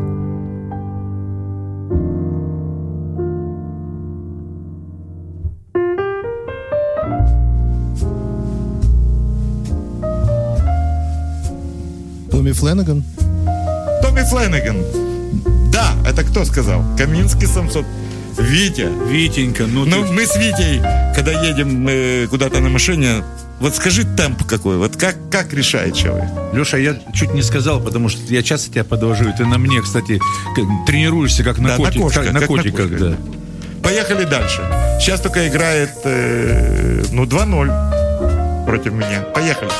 Томми Фленнеган. Томми Фленнеган. Да, это кто сказал? Каминский Самсон. Витя. Витенька, ну, Ну, ты- мы с Витей, когда едем э, куда-то на машине, вот скажи темп какой, вот как, как решает человек? Леша, я чуть не сказал, потому что я часто тебя подвожу, и ты на мне, кстати, тренируешься как на, Да, на коте- кошках, как на как на котиках, кошках. да. Поехали дальше. Сейчас только играет, э, ну, 2-0 против меня. Поехали.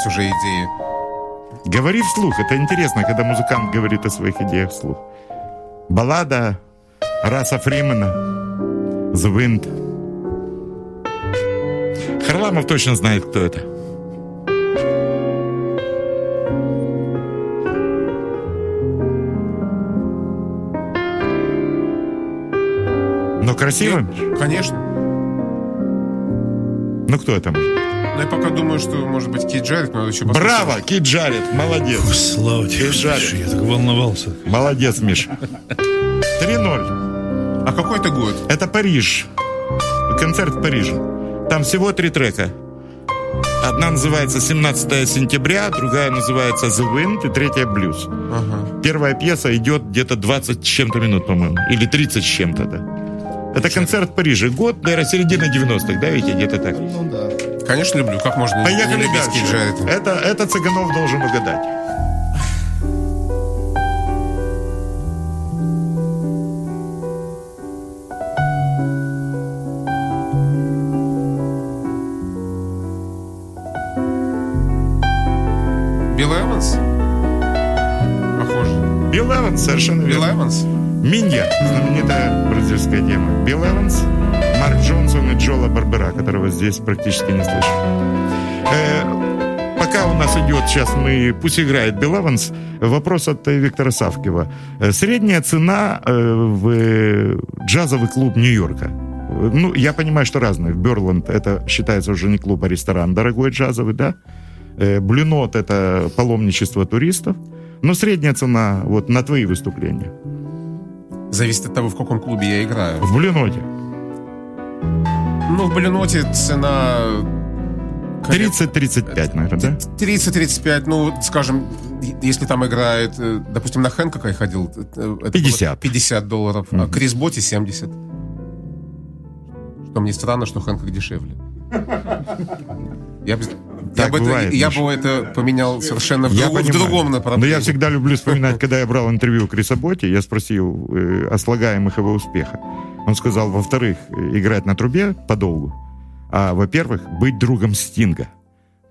Есть уже идеи. Говори вслух. Это интересно, когда музыкант говорит о своих идеях вслух. Баллада Раса Фримена «The Wind». Харламов точно знает, кто это. Но красиво? Миш? Конечно. Ну, кто это может? Но я пока думаю, что, может быть, Кит Джаред, надо еще послушать. Браво! Кит Джаред, молодец. Слава тебе, жаль. Миша, я так волновался. Молодец, Миша. 3-0. А какой это год? Это Париж. Концерт в Париже. Там всего три трека. Одна называется 17 сентября, другая называется The Wind и третья Блюз. Ага. Первая пьеса идет где-то 20 с чем-то минут, по-моему. Или 30 с чем-то, да. Это концерт в Париже. Год, наверное, середина 90-х, да, Витя, где-то так. Ну да. Конечно, люблю. Как можно не Поехали любить. Джареда? Это, это Цыганов должен угадать. Билл Эванс? Похоже. Билл Эванс, совершенно Билл верно. Эванс? Минья, знаменитая бразильская тема. Билл Эванс, Марк Джонсон и Джола Барбера, которого здесь практически не слышно. Э, пока у нас идет сейчас, мы пусть играет Билл Эванс, вопрос от Виктора Савкива. Э, средняя цена э, в джазовый клуб Нью-Йорка. Ну, я понимаю, что разные. В Берланд это считается уже не клуб, а ресторан дорогой джазовый, да? Э, Блюнот это паломничество туристов. Но средняя цена вот на твои выступления. Зависит от того, в каком клубе я играю. В Блюноте. Ну, в Блюноте цена... 30-35, наверное, да? 30-35, ну, скажем, если там играет, э, допустим, на Хэнкока я ходил, э, это 50. было 50 долларов, а Крис Боти 70. Что мне странно, что Хэнкок дешевле. Я я Так бы, это, бывает, я Миша. бы это поменял совершенно в, Я друг- в другом Но направлении. я всегда люблю вспоминать, когда я брал интервью у Криса Боти, я спросил э, о слагаемых его успеха. Он сказал, во-вторых, э, играть на трубе подолгу, а во-первых, быть другом Стинга.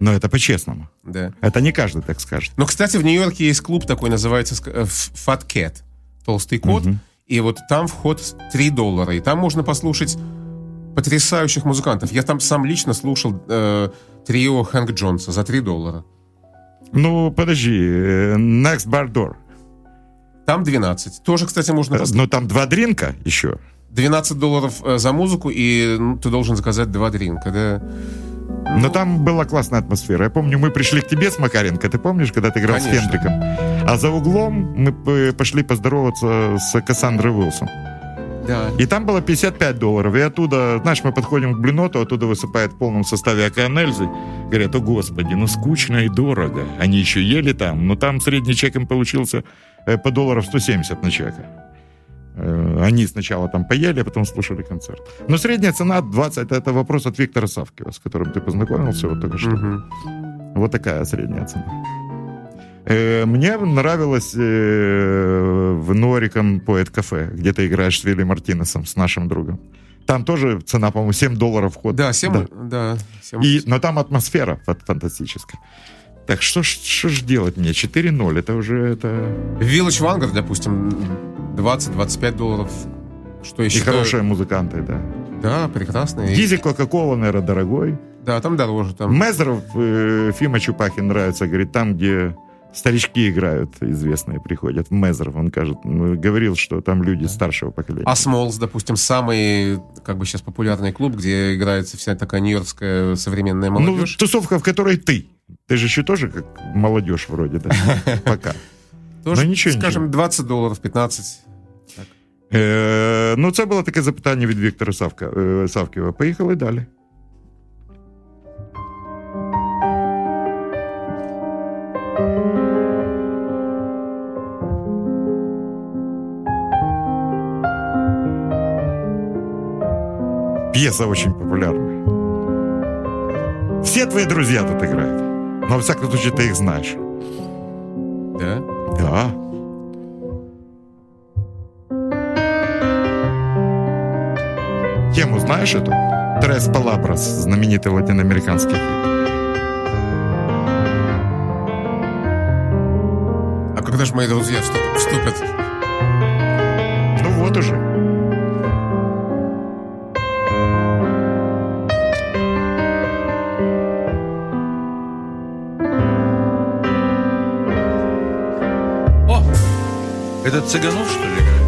Но это по-честному. Да. Это не каждый так скажет. Но, кстати, в Нью-Йорке есть клуб такой, называется э, Fat Cat, толстый кот, и вот там вход 3 доллара, и там можно послушать потрясающих музыкантов. Я там сам лично слушал э, трио Хэнк Джонса за 3 доллара. Ну, подожди, э, Next Bar Door. Там 12. Тоже, кстати, можно Э. Но там два дринка еще. 12 долларов э, за музыку, и ну, ты должен заказать два дринка, да? Но там была классная атмосфера. Я помню, мы пришли к тебе с Макаренко, ты помнишь, когда ты играл с Конечно. Хендриком? А за углом мы пошли поздороваться с Кассандрой Уилсон. Да. И там было 55 долларов. И оттуда, знаешь, мы подходим к блюноту, оттуда высыпает в полном составе океан Эльзы. Говорят, о господи, ну скучно и дорого. Они еще ели там. Но там средний чек им получился э, по долларов 170 на человека. Э, Они сначала там поели, а потом слушали концерт. Но средняя цена 20, это вопрос от Виктора Савкива, с которым ты познакомился вот только что. Мгм. Вот такая средняя цена. Э, Мне нравилось э, в Нориком поэт кафе, где ты играешь с Вилли Мартинесом, с нашим другом. Там тоже цена, по-моему, 7 долларов вход. Да, 7... Да. Да. семь- И, но там атмосфера фан- фантастическая. Так что ж, что ж делать мне? 4-0, это уже это... Village Vanguard, допустим, 20-25 долларов. Что я И считаю... хорошие музыканты, да. Да, прекрасно. И- Дизи Кока-Кола, наверное, дорогой. Да, там дороже. Там. Мезеров, э, Фима Чупахин нравится, говорит, там, где старички играют, известные приходят, в Мезеров, он кажет, ну, говорил, что там люди старшего поколения. А Смолс, допустим, самый, как бы сейчас популярный клуб, где играется вся такая нью-йоркская современная ну, молодежь. тусовка, в которой ты. Ты же еще тоже как молодежь вроде, да? Пока. Тоже, ну, нічого, скажем, 20 долларов, 15. Е, ну, це було таке запитання від Віктора Савка, е, Савківа. Поїхали далі. Пьеса очень популярная. Все твои друзья тут играют. Но, во всяком случае, ты их знаешь. Да? Да. Тему знаешь эту? Трес Палабрас, знаменитый латиноамериканский хит. А когда же мои друзья вступ- вступят? Ну вот уже. Это Цыганов, что ли, играет?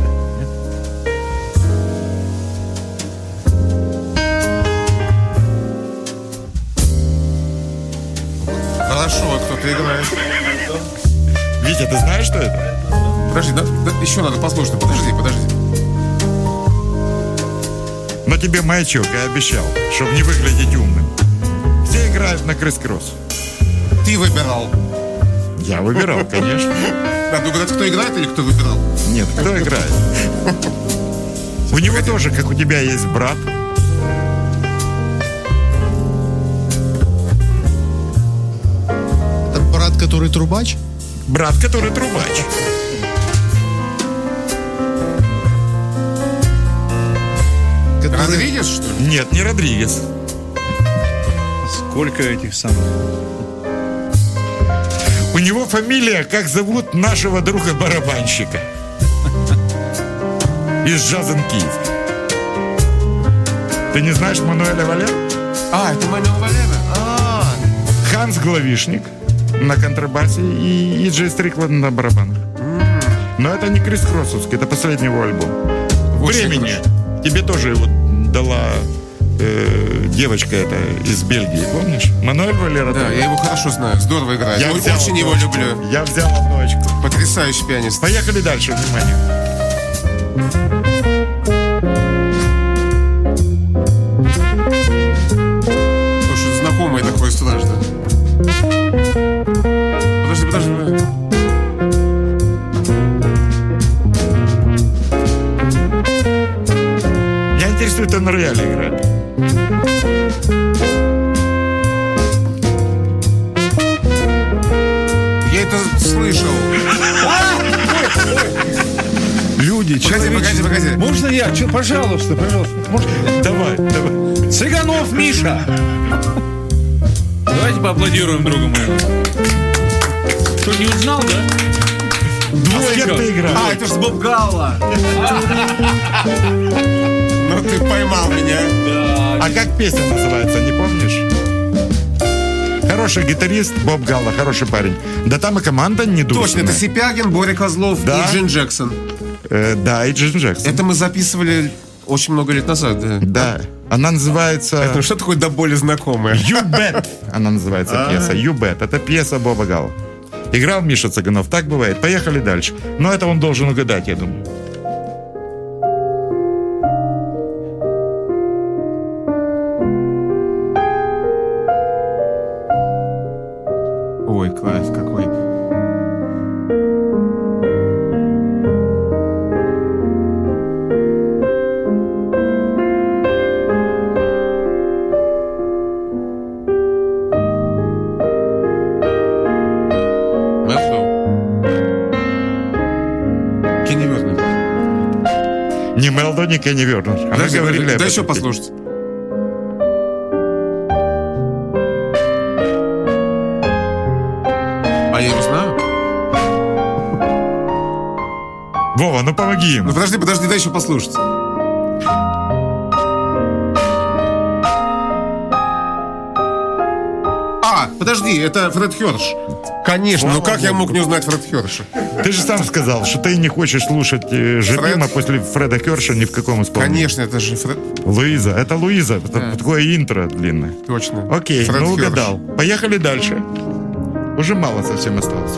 Хорошо, кто-то играет. Витя, ты знаешь, что это? Подожди, да, да, еще надо послушать. Подожди, подожди. Но тебе маячок, я обещал, чтобы не выглядеть умным. Все играют на крыс-кросс. Ты выбирал. Я выбирал, конечно. Надо угадать, кто играет или кто выбирал. Нет, кто играет? У него тоже, как у тебя, есть брат. Это брат, который трубач? Брат, который трубач. Который... Родригес, что ли? Нет, не Родригес. Сколько этих самых... Него фамилия, как зовут нашего друга-барабанщика. Из Джазен Киев. Ты не знаешь Мануэля Валер? А, это Мануэл Валера. А, Ханс Главишник на контрабасе и, и Джей Стрикланд на барабанах. Но это не Крис Кроссовский, это последний его альбом. Очень Времени. Тебе тоже его дала девочка эта из Бельгии, помнишь? Мануэль Валера. да, я его хорошо знаю. Здорово играет. Я взял Очень его очку. люблю. Я взял одну очку. Потрясающий пианист. Поехали дальше, внимание. Знакомое такое страшно. Подожди, подожди. Я интересует, кто на рояле играет. Погоди, погоди, погоди. Можно я? Чё, пожалуйста, пожалуйста. Можно? Давай, давай. Цыганов Миша! Давайте поаплодируем другу моему. Что, не узнал, да? Кем ты играешь? А, это же Боб Галла. Ну ты поймал меня. А как песня называется, не помнишь? Хороший гитарист Боб Галла, хороший парень. Да там и команда не Точно, это Сипягин, Боря Козлов Да. и Джин Джексон. Э, да, и Джин Джексон. Это мы записывали очень много лет назад. Да. Да. Она называется... Это что такое до боли знакомое? You Bet. Она называется пьеса. You Bet. Это пьеса Боба Галла. Играл Миша Цыганов. Так бывает. Поехали дальше. Но это он должен угадать, я думаю. Мелдо, ни Кенни Вернер. А мы Подожди, говорили подожди, об этом. еще послушать. А я его знаю? Вова, ну помоги им. Ну подожди, подожди, дай еще послушать. А, подожди, это Фред Херш. Конечно, ну как я мог не узнать Фред Херша? Ты же сам сказал, что ты не хочешь слушать э, Жебима Фред? после Фреда Керша ни в каком исполнении. Конечно, это же Фред... Луиза. Это Луиза. Это такое интро длинное. Точно. Окей, Фред ну Херш. угадал. Поехали дальше. Уже мало совсем осталось.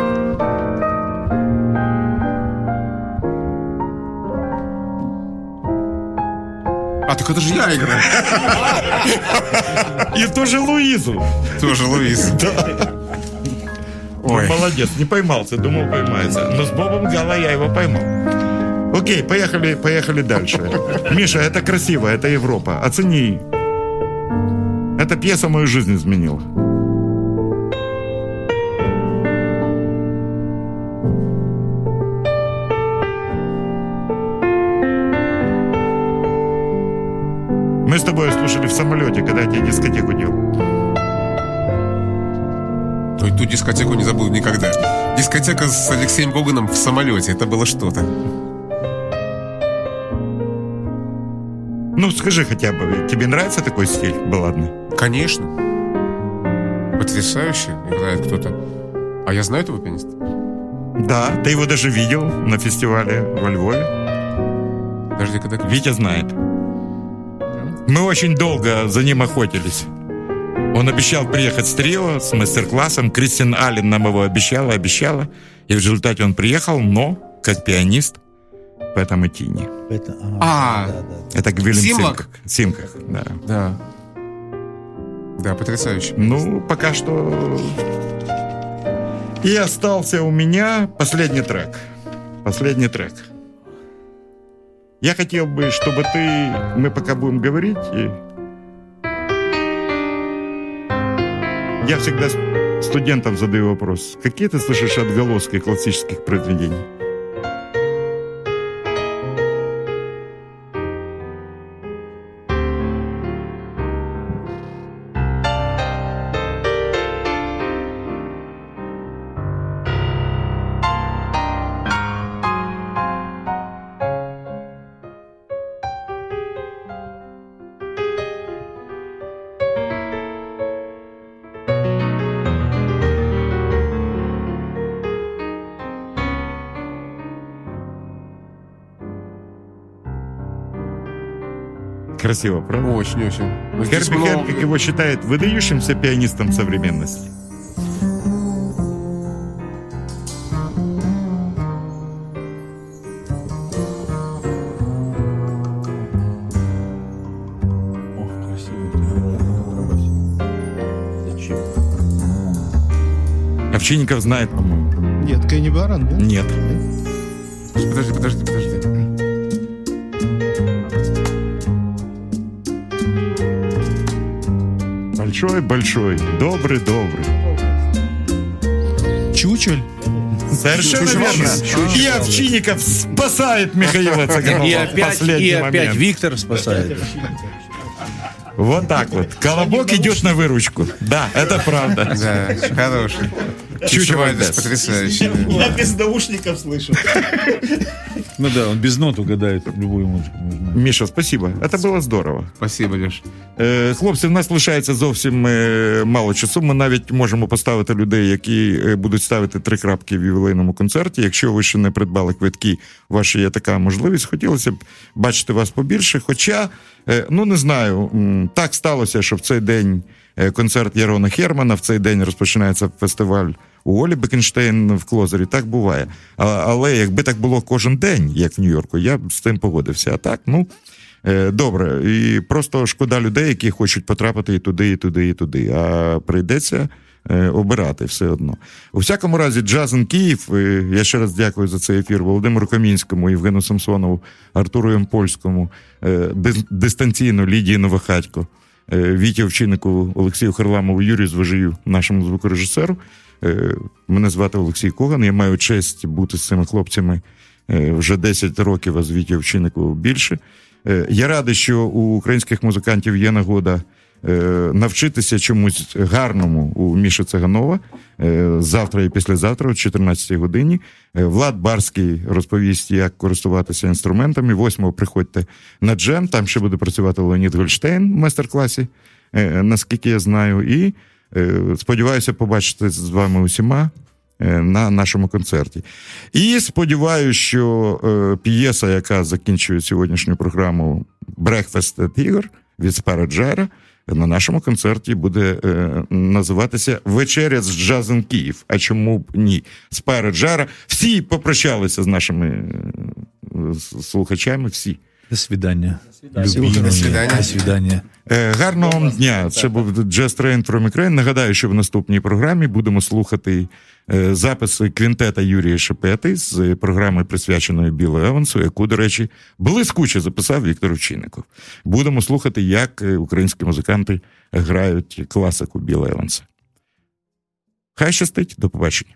А, так это же я играю. И тоже Луизу. Тоже Луис. Ой. молодец, не поймался, думал поймается. Но с Бобом Гала я его поймал. Окей, поехали, поехали дальше. Миша, это красиво, это Европа. Оцени. Эта пьеса мою жизнь изменила. Мы с тобой слушали в самолете, когда я тебе дискотеку делал. Ой, ту дискотеку не забуду никогда. Дискотека с Алексеем Гоганом в самолете. Это было что-то. Ну, скажи хотя бы, тебе нравится такой стиль балладный? Конечно. Потрясающе играет кто-то. А я знаю этого пианиста? Да, ты его даже видел на фестивале во Львове. Подожди, когда... Витя знает. Мы очень долго за ним охотились. Он обещал приехать с трио, с мастер-классом. Кристин Аллен нам его обещала, обещала. И в результате он приехал, но как пианист в этом идти не. Это, А, да, да. Это Гвилем Симлок? Симках. Симках, да. да. Да, потрясающе. Ну, пока что... И остался у меня последний трек. Последний трек. Я хотел бы, чтобы ты... Мы пока будем говорить, и... Я всегда студентам задаю вопрос. Какие ты слышишь отголоски классических произведений? красиво, правда? Очень-очень. Херби ну, много... Хэнкок его считает выдающимся пианистом современности. Овчинников знает, по-моему. Нет, Кенни Баран, да? Нет. Подожди, подожди. Большой-большой, добрый-добрый. Чучель? Совершенно верно. И Овчинников спасает Михаила Цыганова И опять, и опять. Виктор спасает. Вот так вот. Колобок идет на выручку. Да, это правда. Да, хороший. Чучело Вальдес. потрясающий. Я без наушников слышу. Ну да, он без нот угадает любую музыку. можно. Міша, спасибо. Это было здорово. Спасибо, Леш. Е, Хлопці, в нас лишається зовсім е, мало часу. Ми навіть можемо поставити людей, які е, будуть ставити три крапки в ювілейному концерті. Якщо ви ще не придбали квитки, ще є така можливість. Хотілося б бачити вас побільше. Хоча, ну не знаю, так сталося, що в цей день концерт Ярона Хермана, в цей день розпочинається фестиваль у Олі Бекенштейн в Клозері. Так буває. А- Але якби так було кожен день, як в Нью-Йорку, я б з тим погодився. А так, ну. Е, Добре, і просто шкода людей, які хочуть потрапити і туди, і туди, і туди. А прийдеться е, обирати все одно. У всякому разі, Джазен Київ. е, Я ще раз дякую за цей ефір Володимиру Камінському, Євгену Самсонову, Артуру Ямпольському, дистанційно Лідії Новохатько, Віті Овчиннику, Олексію Харламову, Юрію Зважию, нашому звукорежисеру. Мене звати Олексій Коган. Я маю честь бути з цими хлопцями вже 10 років, а з Віті Овчиннику більше. Е, Я радий, що у українських музикантів є нагода е, навчитися чомусь гарному у Міші Циганова е, завтра і післязавтра, о 14 годині. Влад Барський розповість, як користуватися інструментами. Восьмого приходьте на джем. Там ще буде працювати Леонід Гольштейн в майстер-класі, наскільки я знаю. І сподіваюся побачити з вами усіма на нашому концерті. І сподіваюся, що е, п'єса, яка закінчує сьогоднішню програму Breakfast at Ігор від Спара на нашому концерті буде е, називатися Вечеря з джазом Київ. А чому б ні? Спара Джера. Всі попрощалися з нашими е, слухачами. Всі. До свидания. До свидания. До свидания. Е, Гарного вам дня. Це був Jazz Train from Ukraine. Нагадаю, що в наступній програмі будемо слухати е, записи квінтета Юрія Шепети з програми, присвяченої Білу Евансу, яку, до речі, блискуче записав Віктор Овчинников. Будемо слухати, як е, українські музиканти грають класику Біла Еванса. Хай щастить, до побачення.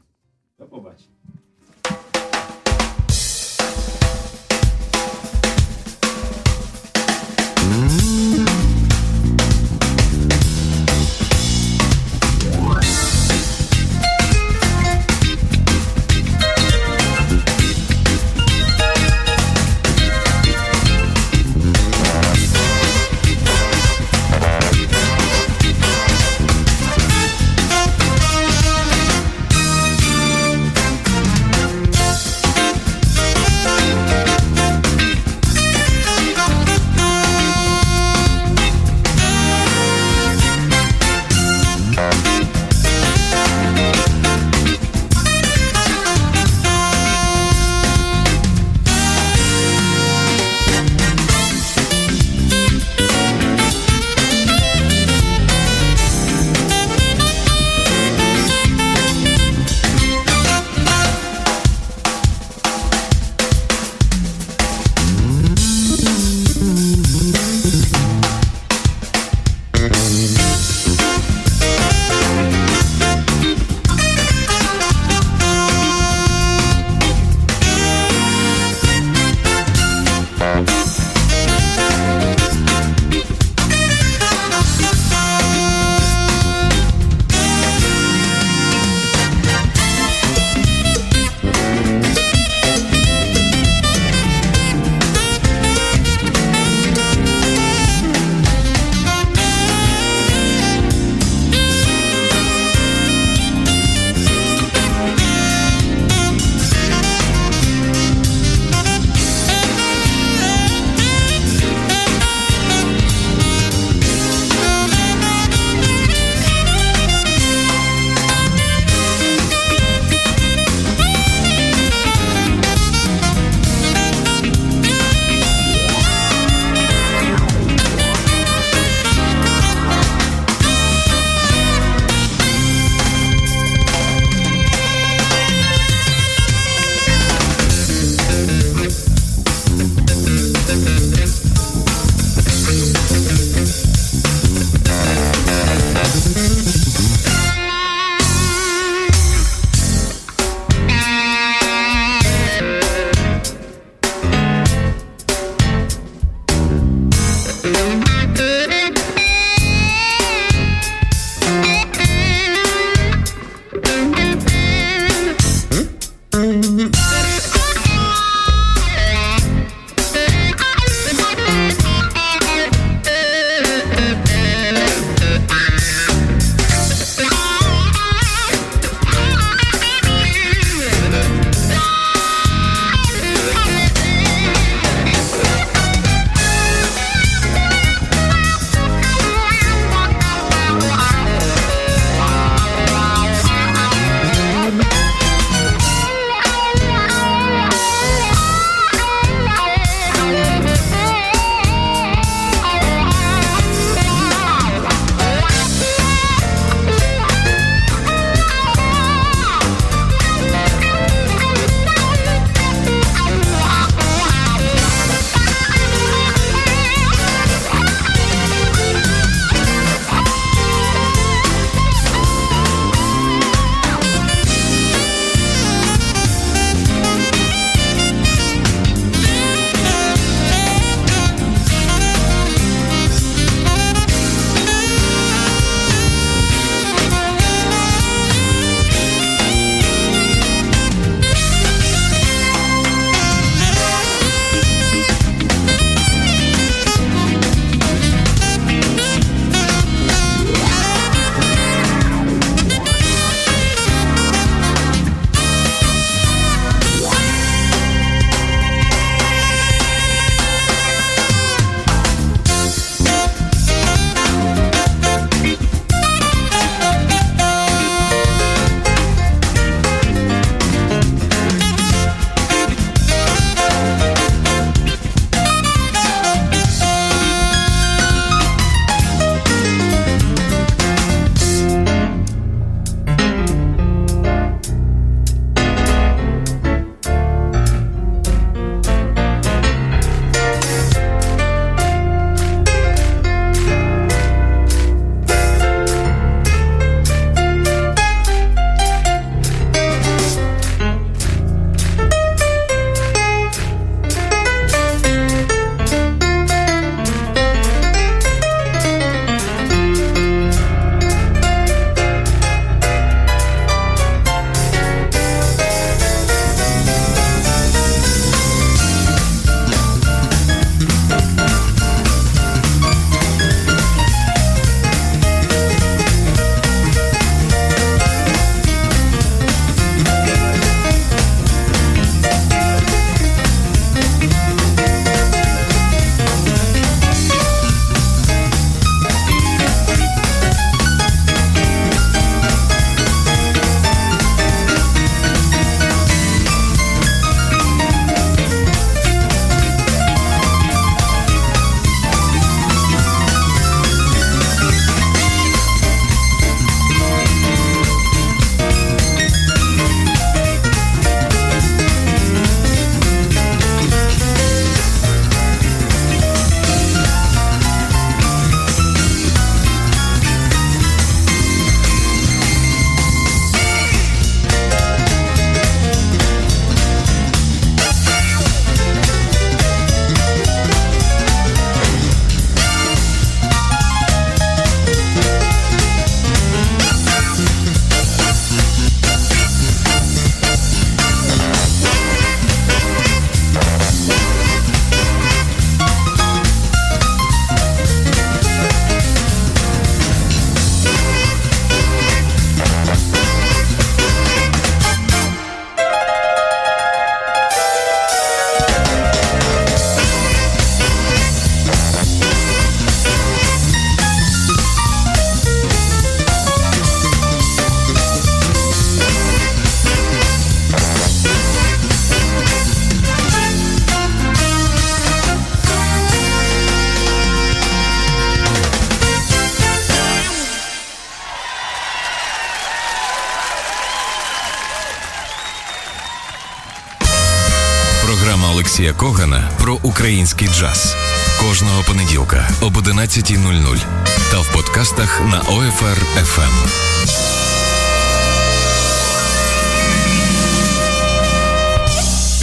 програма Олексія Когана про український джаз. Кожного понеділка об 11.00 та в подкастах на OFR FM.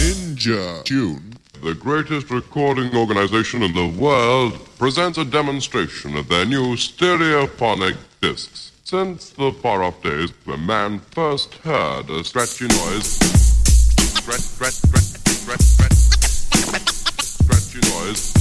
Ninja Tune, the greatest recording organization in the world, presents a demonstration of their new stereophonic discs. Since the far off days when man first heard a scratchy noise, scratch, scratch, scratch, Charles.